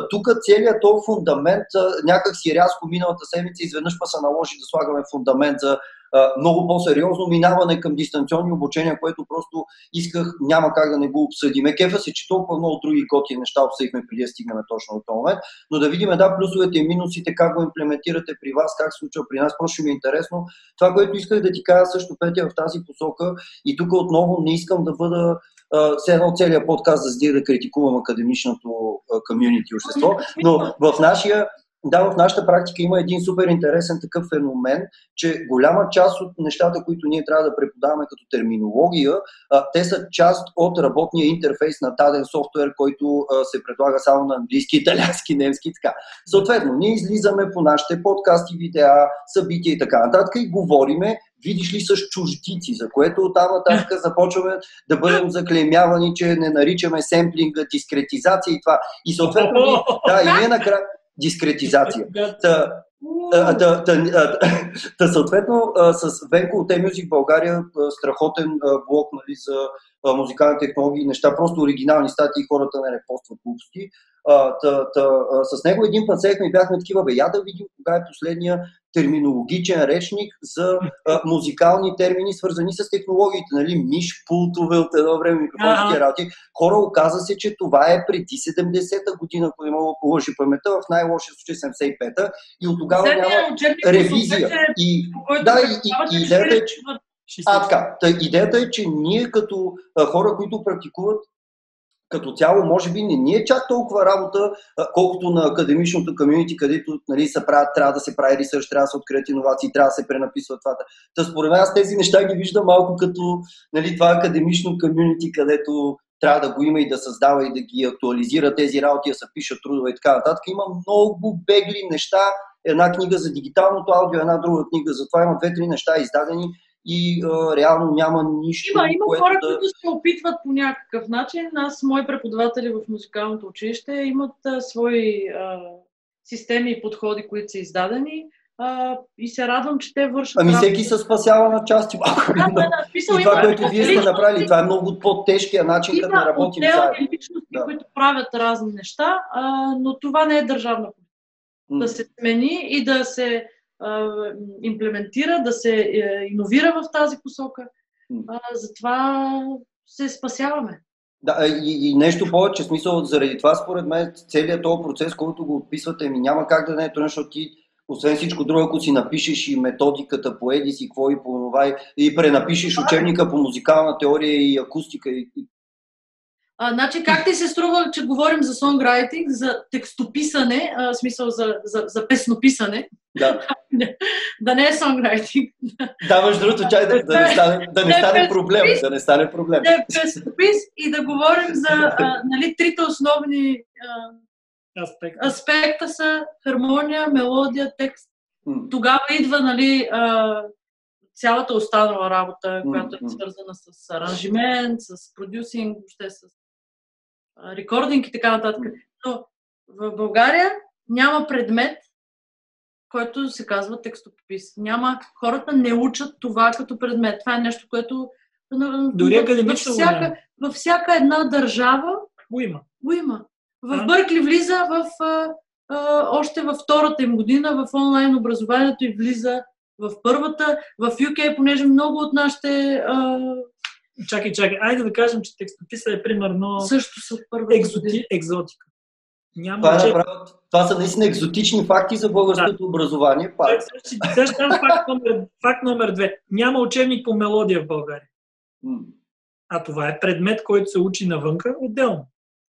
тук целият този фундамент, някак си рязко миналата седмица, изведнъж па се наложи да слагаме фундамент за много по-сериозно минаване към дистанционни обучения, което просто исках, няма как да не го обсъдиме. Кефа се, че толкова много други готини неща обсъдихме преди да стигнем точно до този момент, но да видим, да, плюсовете и минусите, как го имплементирате при вас, как се случва при нас, просто ми е интересно. Това, което исках да ти кажа също, Петя, в тази посока, и тук отново не искам да бъда все едно целият подкаст да седи да критикувам академичното комьюнити общество, но в нашия да, в нашата практика има един супер интересен такъв феномен, че голяма част от нещата, които ние трябва да преподаваме като терминология, те са част от работния интерфейс на даден софтуер, който се предлага само на английски, <laughs> италиански, немски и така. Съответно, ние излизаме по нашите подкасти, видеа, събития и така нататък и говориме, видиш ли, с чуждици, за което оттам нататък започваме да бъдем заклеймявани, че не наричаме семплинга, дискретизация и това. И съответно, да, и ние накрая дискретизация. Та, та, та, та, съответно, с Венко от E-Music България, страхотен а, блог нали, за музикални технологии неща, просто оригинални статии, хората не репостват глупости. Та, та, с него един път сехме и бяхме такива, бе, я да видим кога е последния терминологичен речник за а, музикални термини, свързани с технологиите, нали, миш, пултове от едно време, микрофонски работи. Хора, оказа се, че това е преди 70-та година, ако не мога да лъжи паметта, в най-лошия случай 75-та и от тогава няма По ревизия. съответствие, И, да, и, и, и идеята е, че 44. а, така. Та, идеята е, че ние като а, хора, които практикуват като цяло, може би не ни е чак толкова работа, а, колкото на академичното комьюнити, където нали, се правят, трябва да се прави ресърч, трябва да се открият иновации, трябва да се пренаписват това. Та според мен аз тези неща ги виждам малко като нали, това академично комьюнити, където трябва да го има и да създава и да ги актуализира тези работи, да се пишат трудове и така нататък. Има много бегли неща, една книга за дигиталното аудио, една друга книга за това, има две-три неща издадени и а, реално няма нищо, Има, има което хора, да... които се опитват по някакъв начин. Аз, мои преподаватели в музикалното училище имат а, свои а, системи и подходи, които са издадени а, и се радвам, че те вършат Ами всеки се спасява на части малко. Да, да, да, И това, има което вие сте личности- направили, това е много по-тежкия начин, като да Има работим заедно. личности, Да. които правят разни неща, а, но това не е държавна политика. Да се смени и да се а, имплементира, да се е, иновира в тази посока. А, затова се спасяваме. Да, и, и нещо повече, смисъл, заради това според мен целият този процес, който го описвате, ми няма как да не е трудно, защото ти, освен всичко друго, ако си напишеш и методиката по еди си, какво и по това, и, и пренапишеш учебника по музикална теория и акустика, и, и А, значи, как ти се струва, че говорим за сонграйтинг, за текстописане, а, в смисъл за, за, за песнописане, Да. <laughs> да не е сонграйтинг, Да, между другото, чай да, да не стане, да не Не, стане проблем. Да не стане проблем. да е песнопис и да говорим за а, нали, трите основни а, Аспект. аспекта са хармония, мелодия, текст. М. Тогава идва нали, а, цялата останала работа, която е свързана с аранжимент, с продюсинг, въобще с рекординг и така нататък. Но в България няма предмет, който се казва текстопис. Няма, хората не учат това като предмет. Това е нещо, което Дори академично във всяка, във всяка една държава Го има. го има. В А? Бъркли влиза в, а, а, още във втората им година в онлайн образованието и влиза в първата. В UK, понеже много от нашите а, Чакай, чакай. Айде да кажем, че текстописа е примерно също са година. екзоти, екзотика. Няма Това, е учебник. направо, това са наистина екзотични факти за българското образование. Пак. Сега ще- факт номер, факт номер две. Няма учебник по мелодия в България. А това е предмет, който се учи навънка отделно.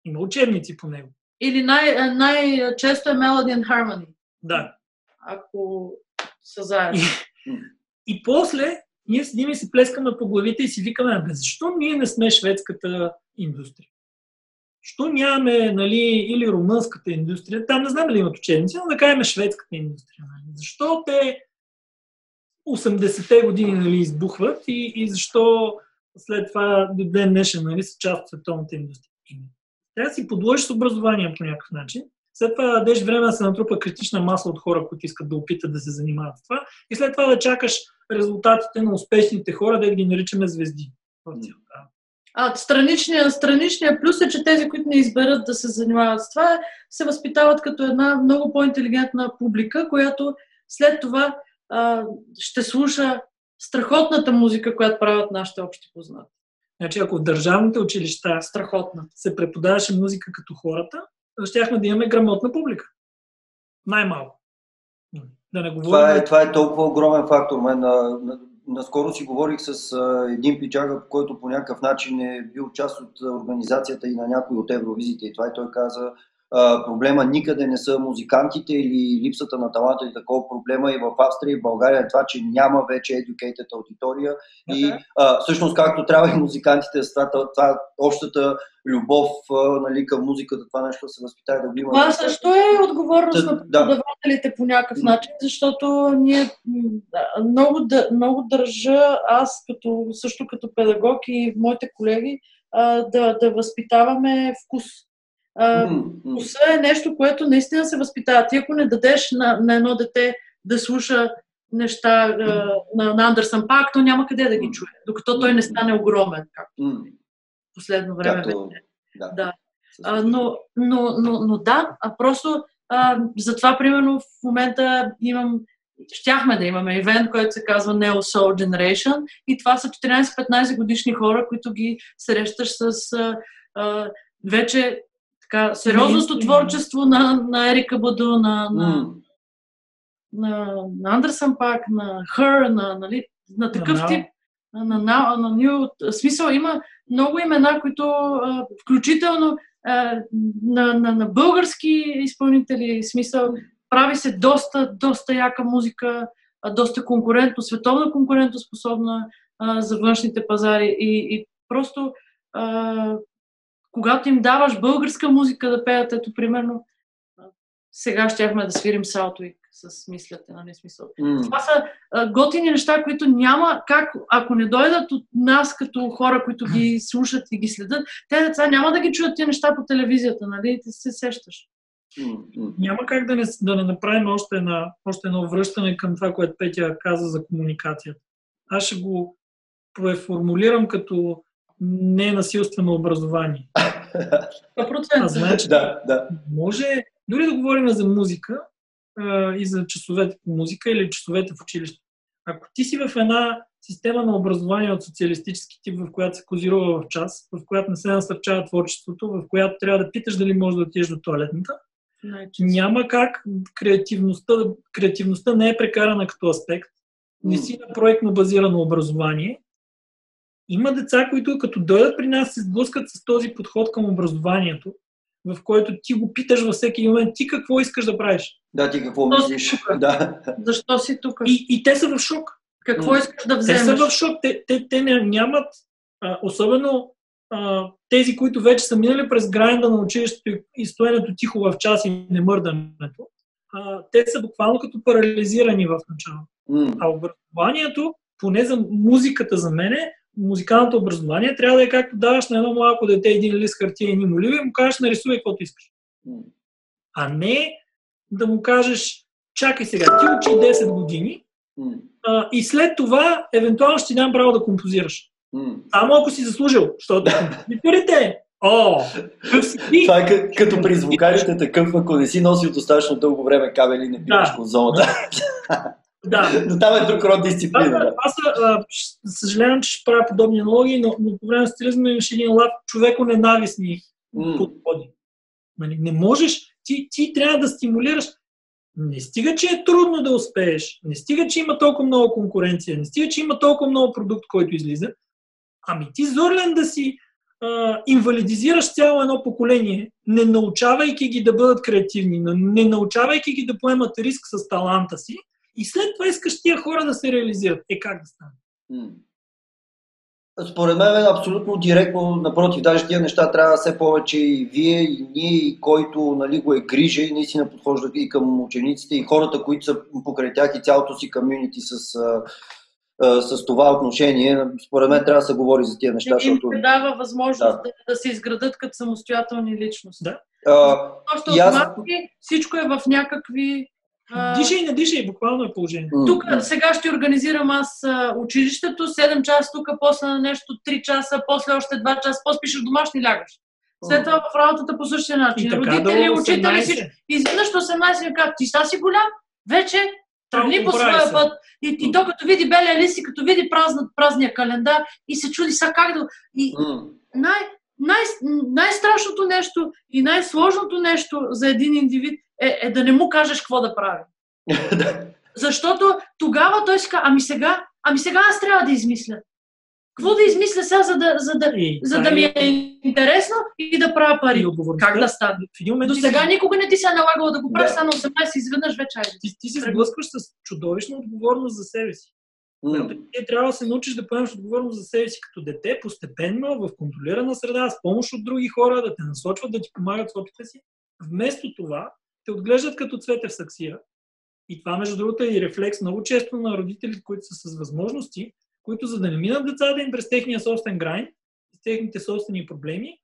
Има учебници по него. Или най- а, най-често е Melody and Harmony, Да. ако са заедно. И после ние седим и се плескаме по главите и си викаме, бе, защо ние не сме шведската индустрия? Защо нямаме, нали, или румънската индустрия? Там не знам дали имат учебници, но да кажем шведската индустрия. Нали? Защо те 80-те години нали, избухват и, и защо след това до ден днешен нали, са част от световната индустрия? Трябва да си подложиш с образование по някакъв начин. След това да дадеш време да се натрупа критична маса от хора, които искат да опитат да се занимават с това. И след това да чакаш резултатите на успешните хора, да ги наричаме звезди. А страничният страничния плюс е, че тези, които не изберат да се занимават с това, се възпитават като една много по-интелигентна публика, която след това а, ще слуша страхотната музика, която правят нашите общи познати. Значи, ако в държавните училища Страхотна. се преподаваше музика като хората, щяхме да имаме грамотна публика. Най-малко. Да не говорим. Това е, това е толкова огромен фактор. Мен, на, на, наскоро си говорих с а, един пичага, който по някакъв начин е бил част от организацията и на някой от Евровизите. И това и той каза, а, проблема никъде не са музикантите или липсата на таланта и такова проблема и в Австрия и в България е това, че няма вече educated аудитория и Ага. а, всъщност както трябва и музикантите с това, това общата любов а, нали, към музиката, това нещо да се възпитава да го има. Това също е отговорност Да, на да. преподавателите по някакъв начин, защото ние да, много, да, много държа аз като, също като педагог и моите колеги да, да възпитаваме вкус. Вкуса е нещо, което наистина се възпитава. Ти ако не дадеш на, на едно дете да слуша неща на, на Андерсън Пак, то няма къде да ги чуе, докато той не стане огромен, както в последно време Както-. Да. Да. А, но, но, но, но да, а просто а, затова, примерно, в момента имам, щяхме да имаме ивент, който се казва Neo Soul Generation и това са 14-15 годишни хора, които ги срещаш с а, а, вече така, сериозното Наистина. творчество на, на Ерика Баду, на, на, М. на, на Андерсън Пак, на Her, на, нали, на такъв тип, на, на, на, на New, смисъл има много имена, които а, включително а, на, на, на български изпълнители, смисъл, прави се доста, доста яка музика, а, доста конкурентно, световна конкурентоспособна а, за външните пазари и, и просто а, когато им даваш българска музика да пеят, ето примерно сега щяхме да свирим Southwick с мисляте, нали смисъл. М. Това са а, готини неща, които няма как, ако не дойдат от нас като хора, които ги <clears throat> слушат и ги следят, те деца няма да ги чуят тези неща по телевизията, нали? Ти се сещаш. М. Няма как да не, да не направим още, една, още едно връщане към това, което Петя каза за комуникацията. Аз ще го преформулирам като ненасилствено образование. 100%. <laughs> А значи, Да, да. може, дори да говорим за музика а, и за часовете по музика или часовете в училище. Ако ти си в една система на образование от социалистически тип, в която се козирува в час, в която не се насърчава творчеството, в която трябва да питаш дали можеш да отидеш до туалетната, Най-често. няма как креативността, креативността не е прекарана като аспект. Не си на проектно базирано образование. Има деца, които като дойдат при нас се сблъскат с този подход към образованието, в който ти го питаш във всеки момент, ти какво искаш да правиш? Да, ти какво Защо мислиш? <laughs> Да. Защо си тук? И, и те са в шок. Какво М. искаш да Те вземеш? са в шок. Те, те, те не, нямат, а, особено а, тези, които вече са минали през грайнда на училището и, стоенето тихо в час и немърдането, а, те са буквално като парализирани в началото. М. А образованието, поне за музиката за мене, музикалното образование трябва да е както даваш на едно малко дете един лист хартия и ни моливи и му кажеш нарисувай каквото искаш. А не да му кажеш чакай сега, ти учи 10 години а, и след това евентуално ще ти дам право да композираш. Само ако си заслужил, защото <laughs> композиторите, о, си ти? Това е като, като при звукарите такъв, ако не си носил достатъчно дълго време кабели, не биваш Да. конзолата. <laughs> Да. Но <laughs> там е друг род дисциплина. Да. аз а, съжалявам, че ще правя подобни аналогии, но, но по време на стилизма имаше един лав човеко-ненавистни М. подходи. Нали, не можеш, ти, ти трябва да стимулираш. Не стига, че е трудно да успееш, не стига, че има толкова много конкуренция, не стига, че има толкова много продукт, който излиза. Ами ти зорлен да си а, инвалидизираш цяло едно поколение, не научавайки ги да бъдат креативни, не научавайки ги да поемат риск с таланта си, и след това искаш тия хора да се реализират. Е как да стане? М. Според мен е абсолютно директно, напротив, даже тия неща трябва все повече и вие, и ние, и който нали, го е грижа и наистина подхожда и към учениците, и хората, които са покрай тях и цялото си комюнити с, а, а, с това отношение. Според мен трябва да се говори за тия неща, им защото... се дава възможност Да. да. да се изградат като самостоятелни личности. Да. А, Още И аз- всичко е в някакви... Дишай, не дишай, буквално е положение. Тук сега ще организирам аз училището, 7 часа тук, после на нещо 3 часа, после още 2 часа, после пишеш домашни лягаш. След това в работата по същия начин. И така Родители, учители, 18. всички. Изведнъж до 18 ми казват, ти ста си голям, вече тръгни по своя се. път. И, и то като види белия лист и като види празна, празния календар и се чуди сега как да... И най, най, най-страшното нещо и най-сложното нещо за един индивид е, е да не му кажеш какво да прави. <laughs> Защото тогава той си казва, ами сега, ами сега аз трябва да измисля. Какво да измисля сега, за да, за да, И за да ми е интересно и да правя пари? отговорността. Как да стане? В един момент До сега си- никога не ти се е налагало да го правиш, Да. сега на 18 изведнъж вече айде. ти, ти се сблъскваш с чудовищна отговорност за себе си. Която ти трябва да се научиш да поемаш отговорност за себе си като дете, постепенно, в контролирана среда, с помощ от други хора, да те насочват, да ти помагат с опита си. Вместо това, те отглеждат като цвете в саксия. И това, между другото, е и рефлекс много често на родителите, които са с възможности, които за да не минат децата им през техния собствен грайн, с техните собствени проблеми,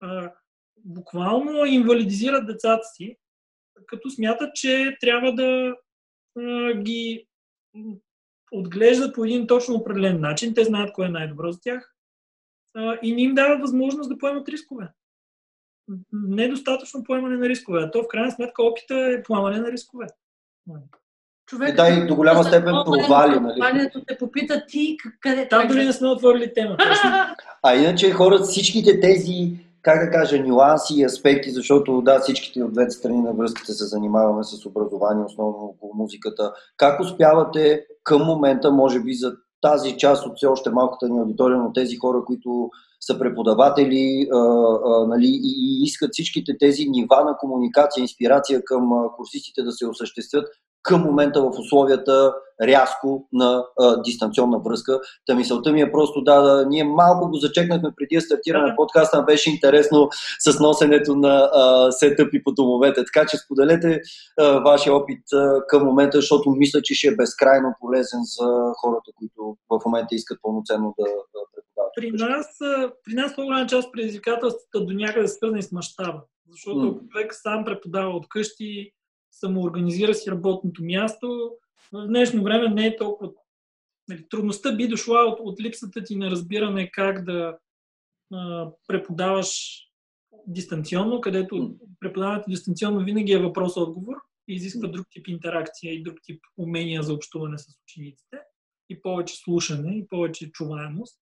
а, буквално инвалидизират децата си, като смятат, че трябва да а, ги отглеждат по един точно определен начин. Те знаят кое е най-добро за тях а, и не им дават възможност да поемат рискове. Недостатъчно поемане на рискове. А то в крайна сметка опита е поемане на рискове. Човек, Е, да, и до голяма степен провали, нали? Те попита ти къде Там дори не сме отворили темата. <laughs> А иначе хората, всичките тези, как да кажа, нюанси и аспекти, защото да, всичките от двете страни на връзката се занимаваме с образование, основно около музиката. Как успявате към момента, може би за тази част от все още малката ни аудитория, но тези хора, които са преподаватели а, а, нали, и, и искат всичките тези нива на комуникация, инспирация към а, курсистите да се осъществят към момента в условията рязко на а, дистанционна връзка. Та мисълта ми е просто да, да ние малко го зачекнахме преди да стартираме Да. подкаста, беше интересно с носенето на а, сетъпи по домовете. Така че споделете а, вашия опит а, към момента, защото мисля, че ще е безкрайно полезен за хората, които в момента искат пълноценно да, да преподават. При нас, при нас по-голяма част предизвикателствата до някъде свързани с мащаба. Защото ако човек сам преподава от къщи, самоорганизира си работното място, в днешно време не е толкова... Нали, трудността би дошла от, от липсата ти на разбиране как да а, преподаваш дистанционно, където преподаването дистанционно винаги е въпрос-отговор и изисква друг тип интеракция и друг тип умения за общуване с учениците и повече слушане и повече чуваемост.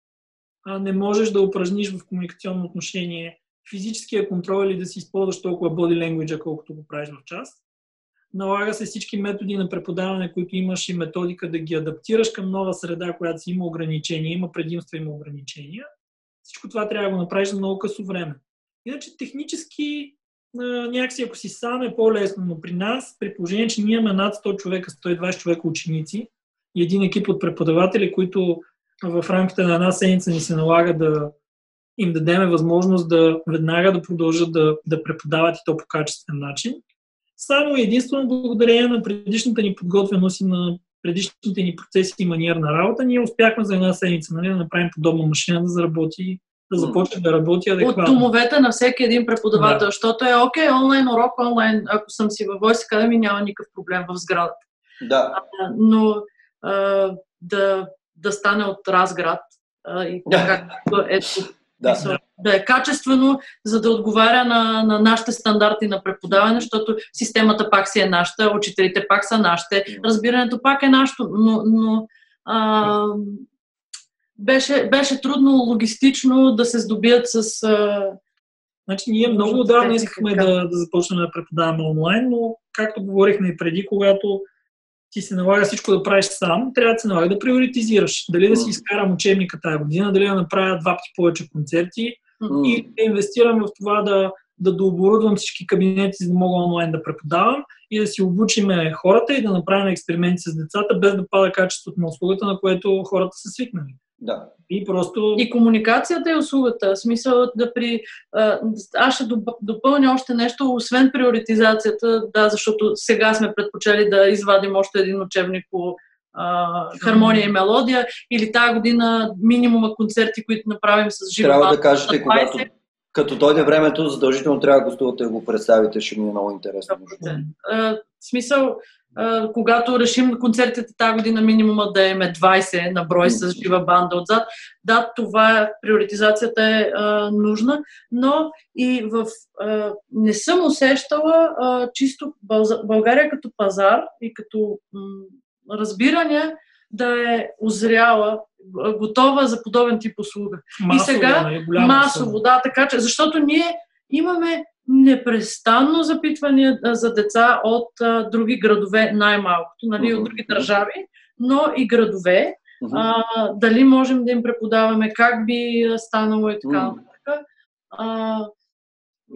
А не можеш да упражниш в комуникационно отношение физическия контрол или да си използваш толкова body language, колкото го правиш в час. Налага се всички методи на преподаване, които имаш и методика да ги адаптираш към нова среда, която си има ограничения, има предимства, има ограничения. Всичко това трябва да го направиш за много късо време. Иначе технически някакси ако си сам е по-лесно, но при нас, при положение, че ние имаме над 100 човека, 120 човека ученици и един екип от преподаватели, които в рамките на една седмица ни се налага да им дадеме възможност да веднага да продължат да, да преподават и то по качествен начин. Само единствено благодарение на предишната ни подготвеност и на предишните ни процеси и маниер на работа, ние успяхме за една седмица нали, да направим подобна машина да заработи да започне да работи адекватно. От домовете на всеки един преподавател, да. защото е окей, онлайн урок, онлайн, ако съм си във Voice Academy, няма никакъв проблем в сградата. Да. А, но а, да, да стане от Разград а, и както ето, да, да. да е качествено, за да отговаря на, на нашите стандарти на преподаване, защото системата пак си е нашата, учителите пак са нашите, разбирането пак е нашето, но, но а, беше, беше трудно логистично да се здобият с. А... Значи, ние много отдавна искахме да, да започнем да преподаваме онлайн, но както говорихме и преди, когато ти се налага всичко да правиш сам, трябва да се налага да приоритизираш. Дали да си изкарам учебника тази година, дали да направя два пъти повече концерти mm. и да инвестирам в това да, да дооборудвам всички кабинети, за да мога онлайн да преподавам и да си обучиме хората и да направим експерименти с децата, без да пада качеството на услугата, на което хората са свикнали. Да. И просто. И комуникацията е услугата. В смисъл да при. Аз ще допълня още нещо, освен приоритизацията, да, защото сега сме предпочели да извадим още един учебник по а, хармония и мелодия, или тази година минимума концерти, които направим с жива Трябва да кажете, когато, като дойде времето, задължително трябва да гостувате да го представите, ще ми е много интересно. В смисъл, когато решим концертите тази година минимума да е 20 на брой с жива банда отзад. Да, това е, приоритизацията е а, нужна, но и в а, не съм усещала а, чисто България като пазар и като м, разбиране да е озряла, готова за подобен тип услуга. Масово, и сега не, масово, да, така че, защото ние имаме непрестанно запитвания за деца от а, други градове, най-малкото, нали, uh-huh. от други държави, но и градове. Uh-huh. А, дали можем да им преподаваме, как би станало и така нататък. Uh-huh.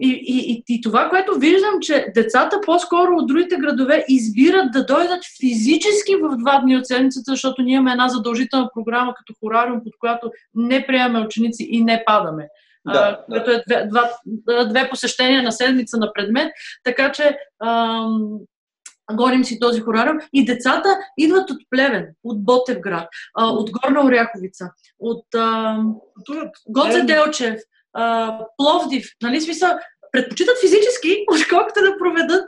И, и, и, и това, което виждам, че децата по-скоро от другите градове избират да дойдат физически в два дни от седмицата, защото ние имаме една задължителна програма като хорариум, под която не приемаме ученици и не падаме да, а, като е две, два, две посещения на седмица на предмет, така че ам, гоним си този хорариум и децата идват от Плевен, от Ботевград, а, от Горна Оряховица, от ам, Гоце Делчев, а, Пловдив, нали смисъл, предпочитат физически, <laughs> отколкото да проведат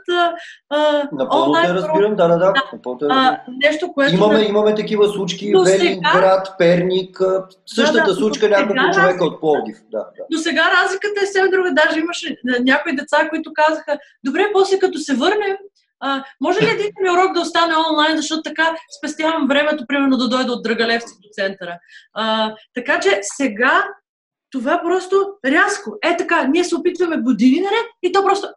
а, Напълно те разбирам, да, да, да. да. А, нещо, което... Имаме, да... имаме такива случки, До Велинград, сега... Перник, същата да, да, случка няколко човека от Пловдив. Да, да. До сега разликата е съвсем друга. Даже имаше някои деца, които казаха, добре, после като се върнем, а, може ли един ми урок да остане онлайн, защото така спестявам времето, примерно да дойда от Драгалевци до центъра. А, така че сега това просто рязко. Е така, ние се опитваме години наред и то просто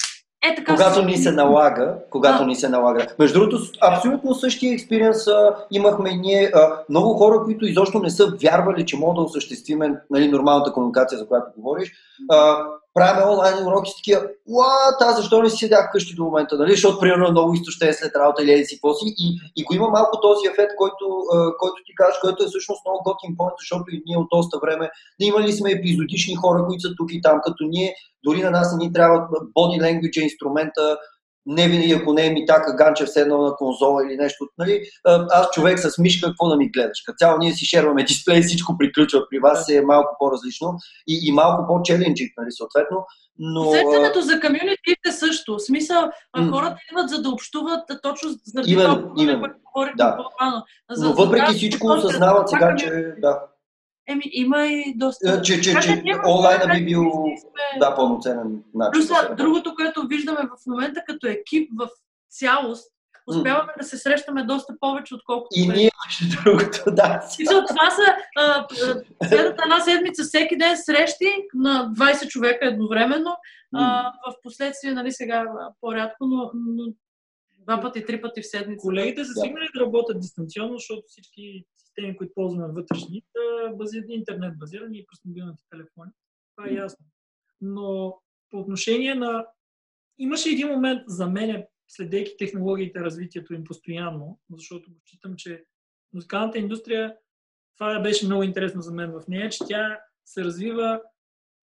е така. Когато ни се налага, когато а. ни се налага. Между другото, абсолютно същия експириенс имахме ние. А, много хора, които изобщо не са вярвали, че могат да осъществиме нали, нормалната комуникация, за която говориш. А, правим онлайн уроки с такива, уа, та, защо не си седях вкъщи до момента, нали? Защото примерно много изтощен след работа или еди си поси. И, и го има малко този ефект, който, който ти кажеш, който е всъщност много готин point, защото и ние от доста време да имали сме епизодични хора, които са тук и там, като ние, дори на нас не ни трябва body language инструмента, не винаги, ако не е ми така Ганчев седнал на конзола или нещо. Нали, аз човек с мишка, какво да ми гледаш? Като цяло ние си шерваме дисплей, всичко приключва. При вас е малко по-различно и, и малко по-челенджик, нали, съответно. Но... Усещането за комюнити е също. В смисъл, а хората идват за да общуват точно заради именно, това, именно. което да. по-рано. Но въпреки всичко осъзнават сега, че да. Еми, има и доста. Е, че, че, че онлайна би бил сме... да, пълноценен начин. Плюс, да другото, което виждаме в момента като екип в цялост, успяваме mm. да се срещаме доста повече, отколкото. И ние, между другото, да. И за това са следната една седмица, всеки ден срещи на 20 човека едновременно. Mm. А, в последствие, нали сега по-рядко, но, но Два пъти, три пъти в седмица. Колегите са Да. свикнали да работят дистанционно, защото всички системи, които ползваме вътрешни, са базирани, интернет базирани и през мобилните телефони. Това е ясно. Но по отношение на... Имаше един момент за мен, следейки технологиите, развитието им постоянно, защото го считам, че музикалната индустрия, това беше много интересно за мен в нея, че тя се развива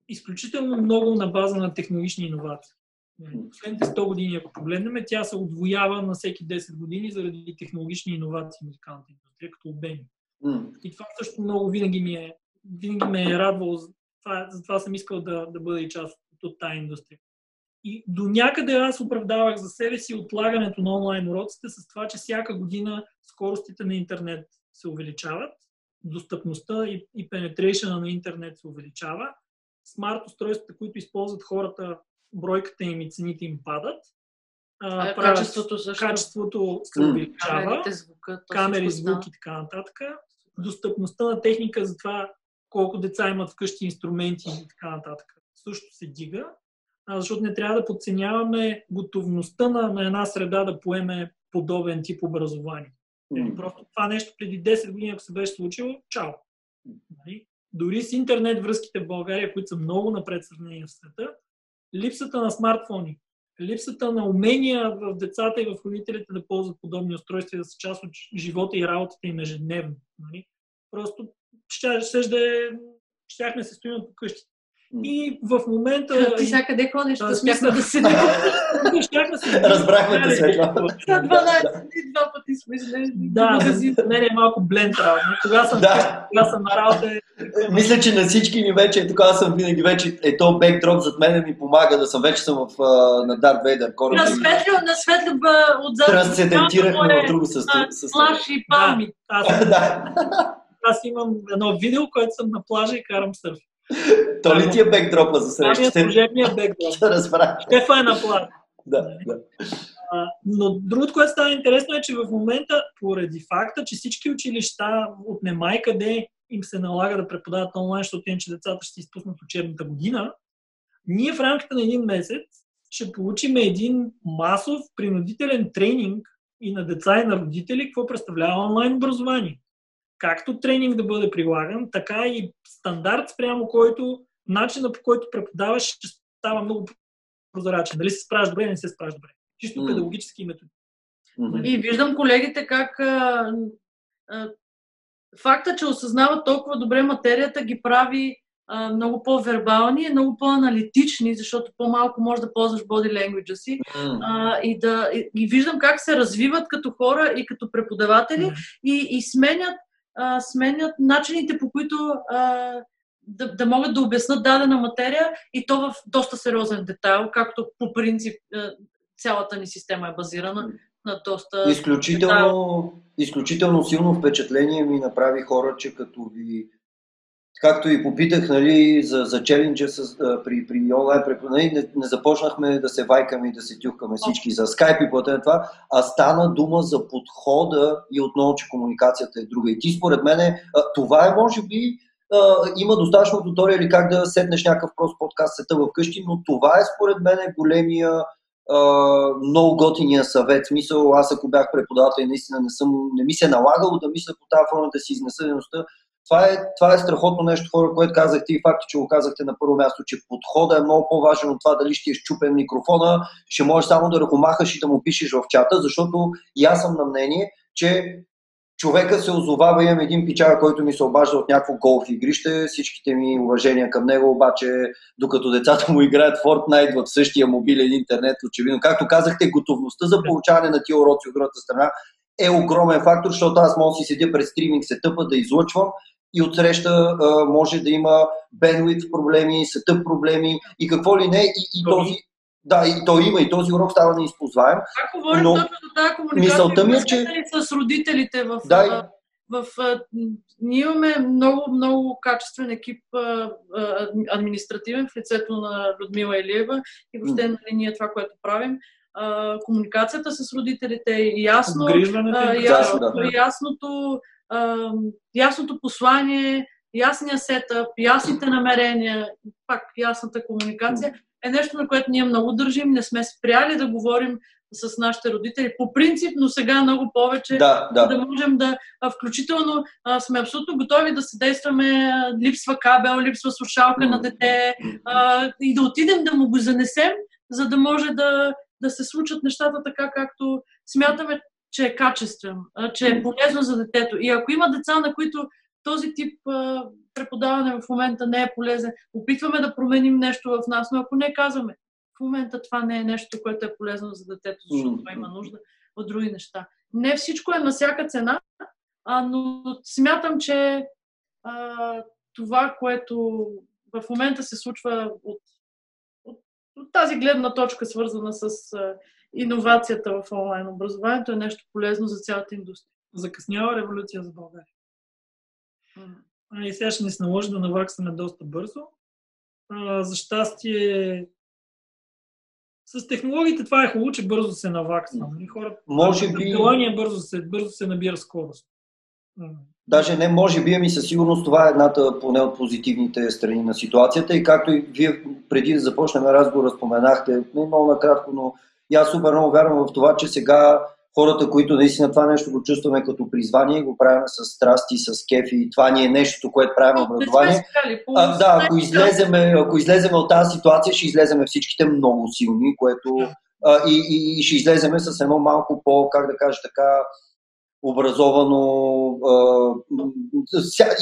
изключително много на база на технологични иновации. Последните 100 години, ако погледнем, тя се отвоява на всеки 10 години заради технологични иновации в музикалната индустрия, като обеми. И това също много винаги ми е, винаги ме е радвало. Това, затова съм искал да, да бъда и част от, от тази индустрия. И до някъде аз оправдавах за себе си отлагането на онлайн уроците с това, че всяка година скоростите на интернет се увеличават, достъпността и, и пенетрейшена на интернет се увеличава, смарт устройствата, които използват хората, бройката им и цените им падат. А, Е, правят- качеството също. качеството се увеличава камери, звук и така нататък. Достъпността на техника за това колко деца имат вкъщи инструменти и така нататък също се дига, защото не трябва да подценяваме готовността на, на една среда да поеме подобен тип образование. М. Просто това нещо преди 10 години, ако се беше случило, чао. Нали? Дори с интернет връзките в България, които са много напред сравнение в света, липсата на смартфони, липсата на умения в децата и в родителите да ползват подобни устройства и да са част от живота и работата им ежедневно. Нали? Просто да е, щяхме се стоим по къщи. И в момента... Ти сега къде ходиш? Да, смяхме <laughs> да седим. щяхме се... <laughs> Разбрахме те. На 12 и два пъти сме излезли Да, за мен е малко бленд работа. Кога съм, Да. кога съм на работа е Мисля, че на всички ни вече е така, аз съм винаги вече, е то бекдроп зад мен ми помага да съм, вече съм в, на Дарт Вейдър кораб. На светло, на светло отзад. Трансцендентирахме в друго състояние. Плаш и палми. <laughs> Аз имам едно видео, което съм на плажа и карам сърф. То ли ти е бекдропа за Това ми е срещите? служебния бекграунд. Да разбрах. Шефа е на плажа. Да, да. А, Но другото, което става интересно е, че в момента, поради факта, че всички училища от немай къде им се налага да преподават онлайн, защото иначе децата ще си изпуснат учебната година, ние в рамките на един месец ще получим един масов принудителен тренинг и на деца и на родители, какво представлява онлайн образование. Както тренинг да бъде прилаган, така и стандарт, спрямо който начина по който преподаваш ще става много прозрачен. Дали се справяш добре или не се справяш добре. Чисто педагогически методи. И виждам колегите как а, а, факта, че осъзнават толкова добре материята, ги прави а, много по-вербални, много по-аналитични, защото по-малко можеш да ползваш body language си. А, и, да, и, и виждам как се развиват като хора и като преподаватели и, и сменят, а, сменят начините по които а, да, да могат да обяснат дадена материя и то в доста сериозен детайл, както по принцип а, цялата ни система е базирана на доста... Изключително, изключително силно впечатление ми направи хора, че като ви както и попитах нали, за, за челенджа с, при, при онлайн преподаване, не, не започнахме да се вайкаме и да се тюхкаме всички за скайп и платен това, а стана дума за подхода и отново, че комуникацията е друга. И ти според мен, това е може би има достатъчно туториали как да сетнеш някакъв прост подкаст сета вкъщи, но това е според мен големия Uh, много готиния съвет. Смисъл, аз ако бях преподавател и наистина не, съм, не ми се е налагало да мисля по тази форма да си изнеса дейността, това е, това е страхотно нещо, хора, което казахте и факти, че го казахте на първо място, че подхода е много по-важен от това дали ще е щупен микрофона, ще можеш само да ръкомахаш и да му пишеш в чата, защото и аз съм на мнение, че човека се озовава, имам един пичага, който ми се обажда от някакво голф игрище, всичките ми уважения към него, обаче докато децата му играят Fortnite в същия мобилен интернет, очевидно, както казахте, готовността за получаване на тия уроци от другата страна е огромен фактор, защото аз мога да си седя пред стриминг сетъпа да излъчвам и отсреща а, може да има bandwidth проблеми, сетъп проблеми и какво ли не. И, и този, да, и той има и този урок става неизползваем. Как говорим Но точно за тази комуникация? мисълта ми е, че- ни с родителите в, Да, в, а, ние имаме много, много качествен екип а, а, административен в лицето на Людмила Илиева и въобще нали, ние това, което правим. А, комуникацията с родителите е ясно, им ясно, Да, да. ясното, а, ясното послание, ясния сетъп, ясните намерения, пак ясната комуникация е нещо, на което ние много държим. Не сме спряли да говорим с нашите родители. По принцип, но сега много повече, да, да. да можем да, включително а, сме абсолютно готови да съдействаме, липсва кабел, липсва слушалка на дете а, и да отидем да му го занесем, за да може да, да се случат нещата така, както смятаме, че е качествен, че е полезно за детето. И ако има деца, на които този тип а, преподаване в момента не е полезен, опитваме да променим нещо в нас, но ако не казваме, в момента това не е нещо, което е полезно за детето, защото има нужда от други неща. Не всичко е на всяка цена, а, но смятам, че а, това, което в момента се случва от, от, от тази гледна точка, свързана с а, иновацията в онлайн образованието, е нещо полезно за цялата индустрия. Закъснява революция за България. И сега ще ни се наложи да наваксаме доста бързо. А, за щастие, с технологиите това е хубаво, че бързо се наваксва. Нали? Хората, може би... Желание бързо се, бързо се набира скорост. Даже не, може би, ами със сигурност това е едната поне от позитивните страни на ситуацията и както и вие преди да започнем разговора споменахте, не много накратко, но и аз супер много вярвам в това, че сега хората, които наистина това нещо го чувстваме като призвание, го правим с страсти, с кефи и това ни е нещо, което правим образование. А, да, ако излеземе, ако излеземе от тази ситуация, ще излеземе всичките много силни, което а, и, и, и ще излеземе с едно малко по, как да кажа така, образовано а,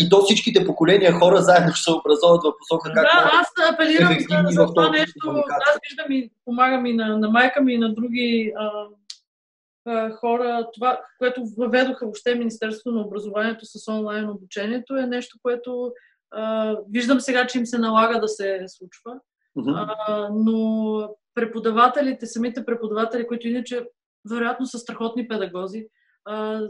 и то всичките поколения хора заедно ще се образоват в посока как Да, аз апелирам за, за това нещо. Аз виждам и помагам и на, на майка ми и на други а, хора, това, което въведоха въобще Министерството на образованието с онлайн обучението, е нещо, което а, виждам сега, че им се налага да се случва. Uh-huh. А, но преподавателите, самите преподаватели, които иначе вероятно са страхотни педагози, а,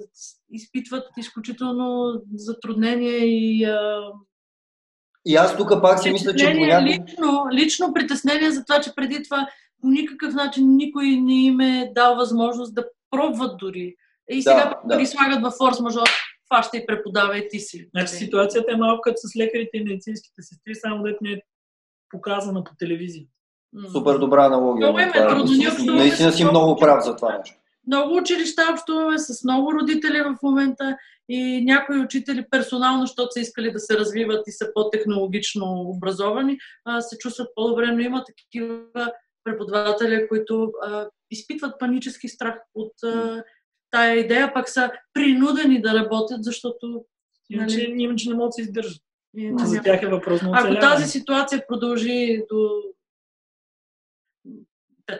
изпитват изключително затруднение и. А, и аз тук пак си мисля, че понякога... Лично, лично притеснение за това, че преди това по никакъв начин никой не им е дал възможност да пробват дори. И сега да, да. ги слагат във форс-мажор, ще и преподава и ти си. Значи ситуацията е малко като с лекарите и медицинските сестри, само дето не е показана по телевизия. Супер добра аналогия. Много е трудно. Наистина си много прав за това нещо. Много училища общуваме с много родители в момента и някои учители персонално, защото са искали да се развиват и са по-технологично образовани, се чувстват по-добре, но има такива преподаватели, които изпитват панически страх от тая идея, пък са принудени да работят, защото... Иначе, нали... иначе не могат да се издържат. За тях е въпрос на Ако тази ситуация продължи до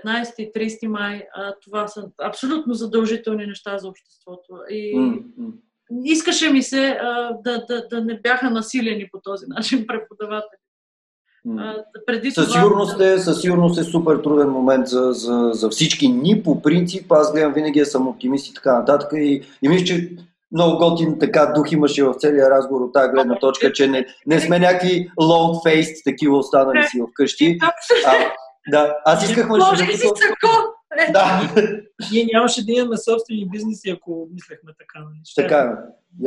15 30 май, а, това са абсолютно задължителни неща за обществото. И mm-hmm. искаше ми се а, да, да, да не бяха насилени по този начин <laughs> преподаватели. А, преди със, това... сигурност е, със сигурност е супер труден момент за, за, за всички ни. По принцип, аз гледам винаги съм оптимист и така нататък. И, и мисля, че много готин така дух имаше в целия разговор от тази гледна точка, че не, не сме някакви long faced такива останали си вкъщи. А, да, аз исках мъж да... Е. Да. Ние нямаше да имаме собствени бизнеси, ако мислехме така. Нали? Така,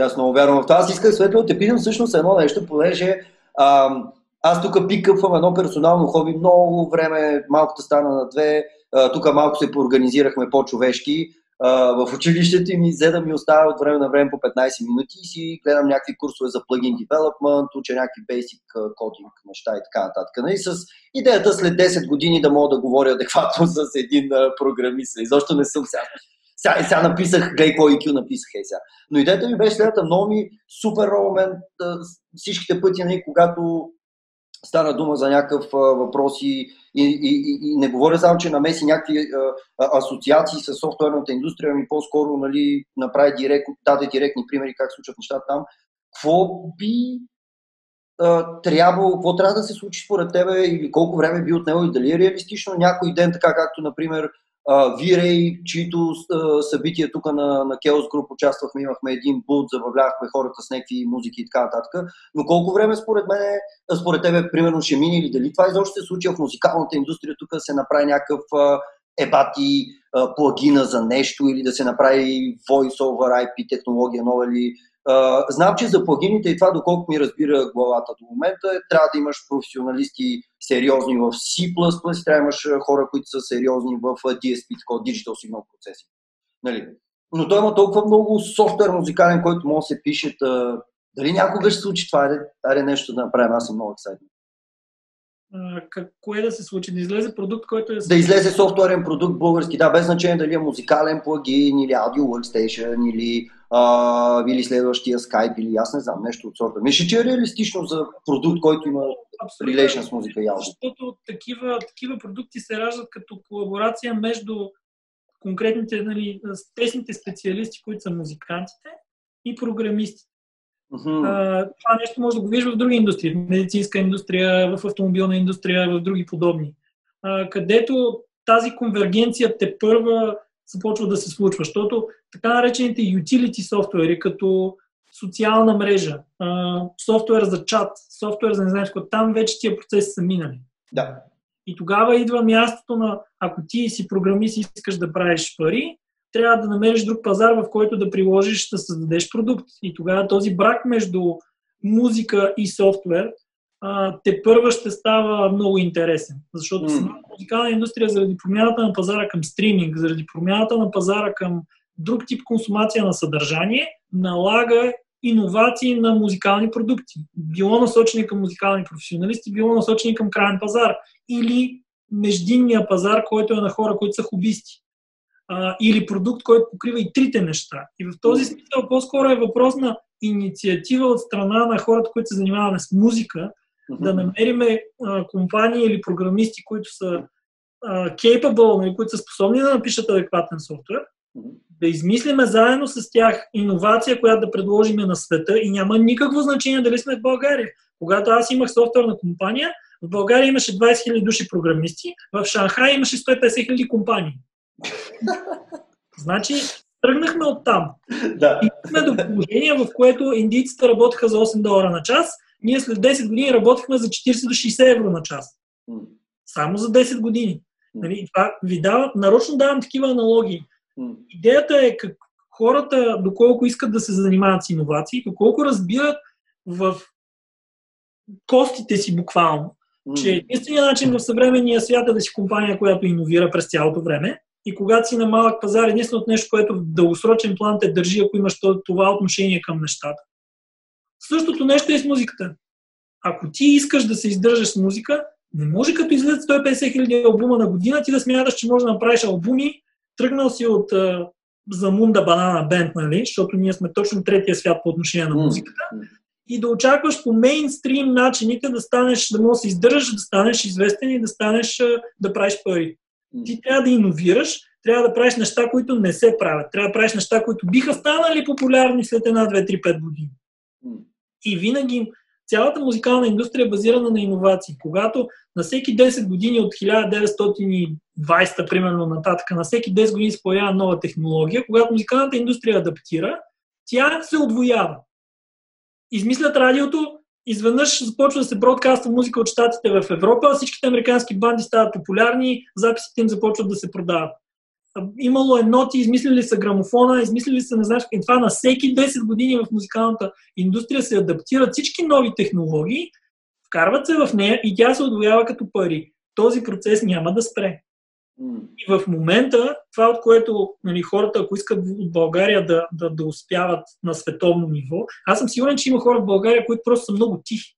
аз много вярвам в това. Аз исках светло да те питам всъщност едно нещо, понеже ам, аз тук пикъпвам едно персонално хоби много време, малкото стана на две, тук малко се поорганизирахме по-човешки. В училището ми взе да ми остава от време на време по 15 минути и си гледам някакви курсове за плагин development, уча някакви basic coding неща и така нататък. И нали, с идеята след 10 години да мога да говоря адекватно <laughs> с един програмист. Изобщо не съм сега. Сега, сега написах, гледай какво IQ написах, е сега. Но идеята ми беше следната, много ми супер момент, всичките пъти, нали, когато стана дума за някакъв въпрос и, и, и, и не говоря само, че намеси някакви а, асоциации с софтуерната индустрия, ами по-скоро нали, направи директ, даде директни примери как случват нещата там. Какво би а, трябвало, какво трябва да се случи според тебе или колко време би отнело и дали е реалистично някой ден, така както, например, Вирей, чието събития тук на, на Chaos Group участвахме, имахме един бут, забавлявахме хората с някакви музики и така нататък. Но колко време според мен, според тебе, примерно, ще мине или дали това изобщо се случи в музикалната индустрия, тук се направи някакъв ебати плагина за нещо или да се направи voice over IP технология нова или а, знам, че за плагините и това, доколко ми разбира главата до момента, е, трябва да имаш професионалисти сериозни в C++, трябва да имаш хора, които са сериозни в DSP, такова Digital Signal Processing. Нали? Но той има толкова много софтуер музикален, който може да се пише. Дали някога ще се случи това? Айде, айде нещо да направим, аз съм много ексайтен кое да се случи? Да излезе продукт, който е... Да излезе софтуерен продукт български, да, без значение дали е музикален плагин или аудио workstation или, а, или следващия Skype или аз не знам, нещо от сорта. Мисля, че е реалистично за продукт, който има relation с музика и аудио. Защото такива, такива продукти се раждат като колаборация между конкретните, нали, тесните специалисти, които са музикантите и програмистите. Uh-huh. А, това нещо може да го виждаш в други индустрии, в медицинска индустрия, в автомобилна индустрия, в други подобни, а, където тази конвергенция те първа започва да се случва, защото така наречените utility софтуери, като социална мрежа, софтуер за чат, софтуер за не знам какво, там вече тия процеси са минали. Да. И тогава идва мястото на, ако ти си програмист и искаш да правиш пари, трябва да намериш друг пазар, в който да приложиш, да създадеш продукт. И тогава този брак между музика и софтуер те първа ще става много интересен. Защото mm. музикална индустрия заради промяната на пазара към стриминг, заради промяната на пазара към друг тип консумация на съдържание, налага иновации на музикални продукти. Било насочени към музикални професионалисти, било насочени към крайен пазар. Или междинния пазар, който е на хора, които са хубисти а, или продукт, който покрива и трите неща. И в този смисъл по-скоро е въпрос на инициатива от страна на хората, които се занимаваме с музика, да намериме а, компании или програмисти, които са а, capable, нали, които са способни да напишат адекватен софтуер. Да измислиме заедно с тях иновация, която да предложим на света и няма никакво значение дали сме в България. Когато аз имах софтуерна компания, в България имаше 20 000 души програмисти, в Шанхай имаше 150 000 компании. Значи, тръгнахме от там. Да. И сме до положение, в което индийците работеха за 8 долара на час, ние след 10 години работихме за 40 до 60 евро на час. Само за 10 години. Нали, това ви дава, нарочно давам такива аналогии. Идеята е как хората, доколко искат да се занимават с иновации, доколко разбират в костите си буквално, че единственият начин в съвременния свят е да си компания, която иновира през цялото време и когато си на малък пазар, единственото нещо, което в дългосрочен план те държи, ако имаш това отношение към нещата. Същото нещо е с музиката. Ако ти искаш да се издържаш с музика, не може като излезат 150 хиляди албума на година, ти да смяташ, че може да направиш албуми, тръгнал си от Замунда Банана Бенд, нали? защото ние сме точно третия свят по отношение на музиката, и да очакваш по мейнстрим начините да станеш, да можеш да се издържаш, да станеш известен и да станеш, да правиш пари. Ти трябва да иновираш, трябва да правиш неща, които не се правят. Трябва да правиш неща, които биха станали популярни след една, две, три, пет години. И винаги цялата музикална индустрия е базирана на иновации. Когато на всеки 10 години от 1920 примерно нататък, на всеки 10 години се появява нова технология, когато музикалната индустрия адаптира, тя се отвоява. Измислят радиото, изведнъж започва да се бродкаства музика от щатите в Европа, всичките американски банди стават популярни, записите им започват да се продават. Имало е ноти, измислили са грамофона, измислили са не знаеш, и това на всеки 10 години в музикалната индустрия се адаптират всички нови технологии, вкарват се в нея и тя се отвоява като пари. Този процес няма да спре. И в момента, това от което нали, хората, ако искат от България да, да, да успяват на световно ниво, аз съм сигурен, че има хора в България, които просто са много тихи.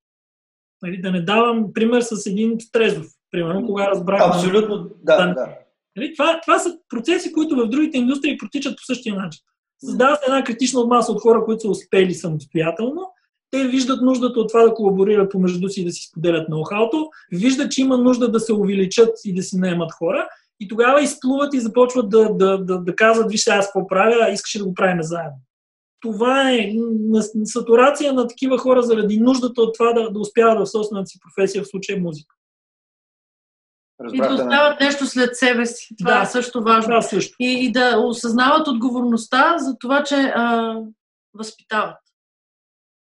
Нали, да не давам пример с един Трезов, примерно, кога разбрах. Абсолютно, да. да, да. Нали, това, това са процеси, които в другите индустрии протичат по същия начин. Създава се една критична маса от хора, които са успели самостоятелно. Те виждат нуждата от това да колаборират помежду си и да си споделят ноу-хауто, виждат, че има нужда да се увеличат и да си наемат хора и тогава изплуват и започват да, да, да, да казват, вижте, аз какво правя, искаш да го правим заедно. Това е сатурация на такива хора заради нуждата от това да, да успяват в собствената си професия, в случая музика. И да остават нещо след себе си. Това да, е също важно. Да, също. И, и да осъзнават отговорността за това, че а, възпитават.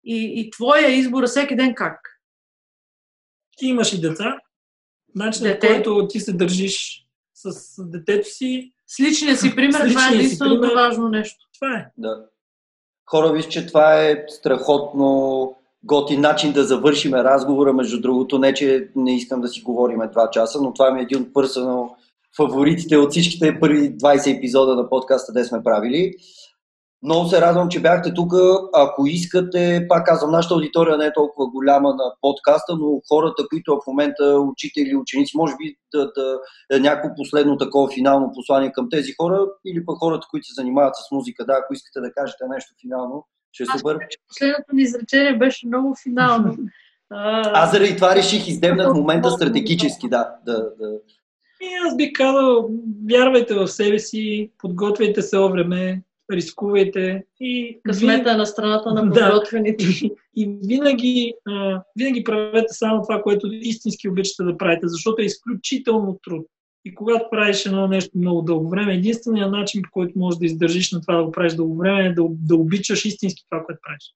И, и твоя избор е всеки ден как? Ти имаш и деца. Начинът, който ти се държиш с детето си. С личния си пример, това е единственото важно нещо. Това е. Да. Хора, виж, че това е страхотно готин начин да завършиме разговора. Между другото, не, че не искам да си говориме два часа, но това ми е един от пърсано фаворитите от всичките първи 20 епизода на подкаста, де сме правили. Много се радвам, че бяхте тук. Ако искате, пак казвам, нашата аудитория не е толкова голяма на подкаста, но хората, които в момента учители, ученици, може би да, да, да някакво последно такова финално послание към тези хора или пък хората, които се занимават с музика. Да, ако искате да кажете нещо финално, ще е супер. Последното ни изречение беше много финално. <laughs> Аз заради това реших, издебнах момента стратегически, да. да, да. И аз би казал, вярвайте в себе си, подготвяйте се време, рискувайте и... Късмета вин... на страната на <laughs> подготвените. Да. И винаги, а, винаги правете само това, което истински обичате да правите, защото е изключително труд. И когато правиш едно нещо много дълго време, единственият начин, по който можеш да издържиш на това да го правиш дълго време, е да, да обичаш истински това, което правиш.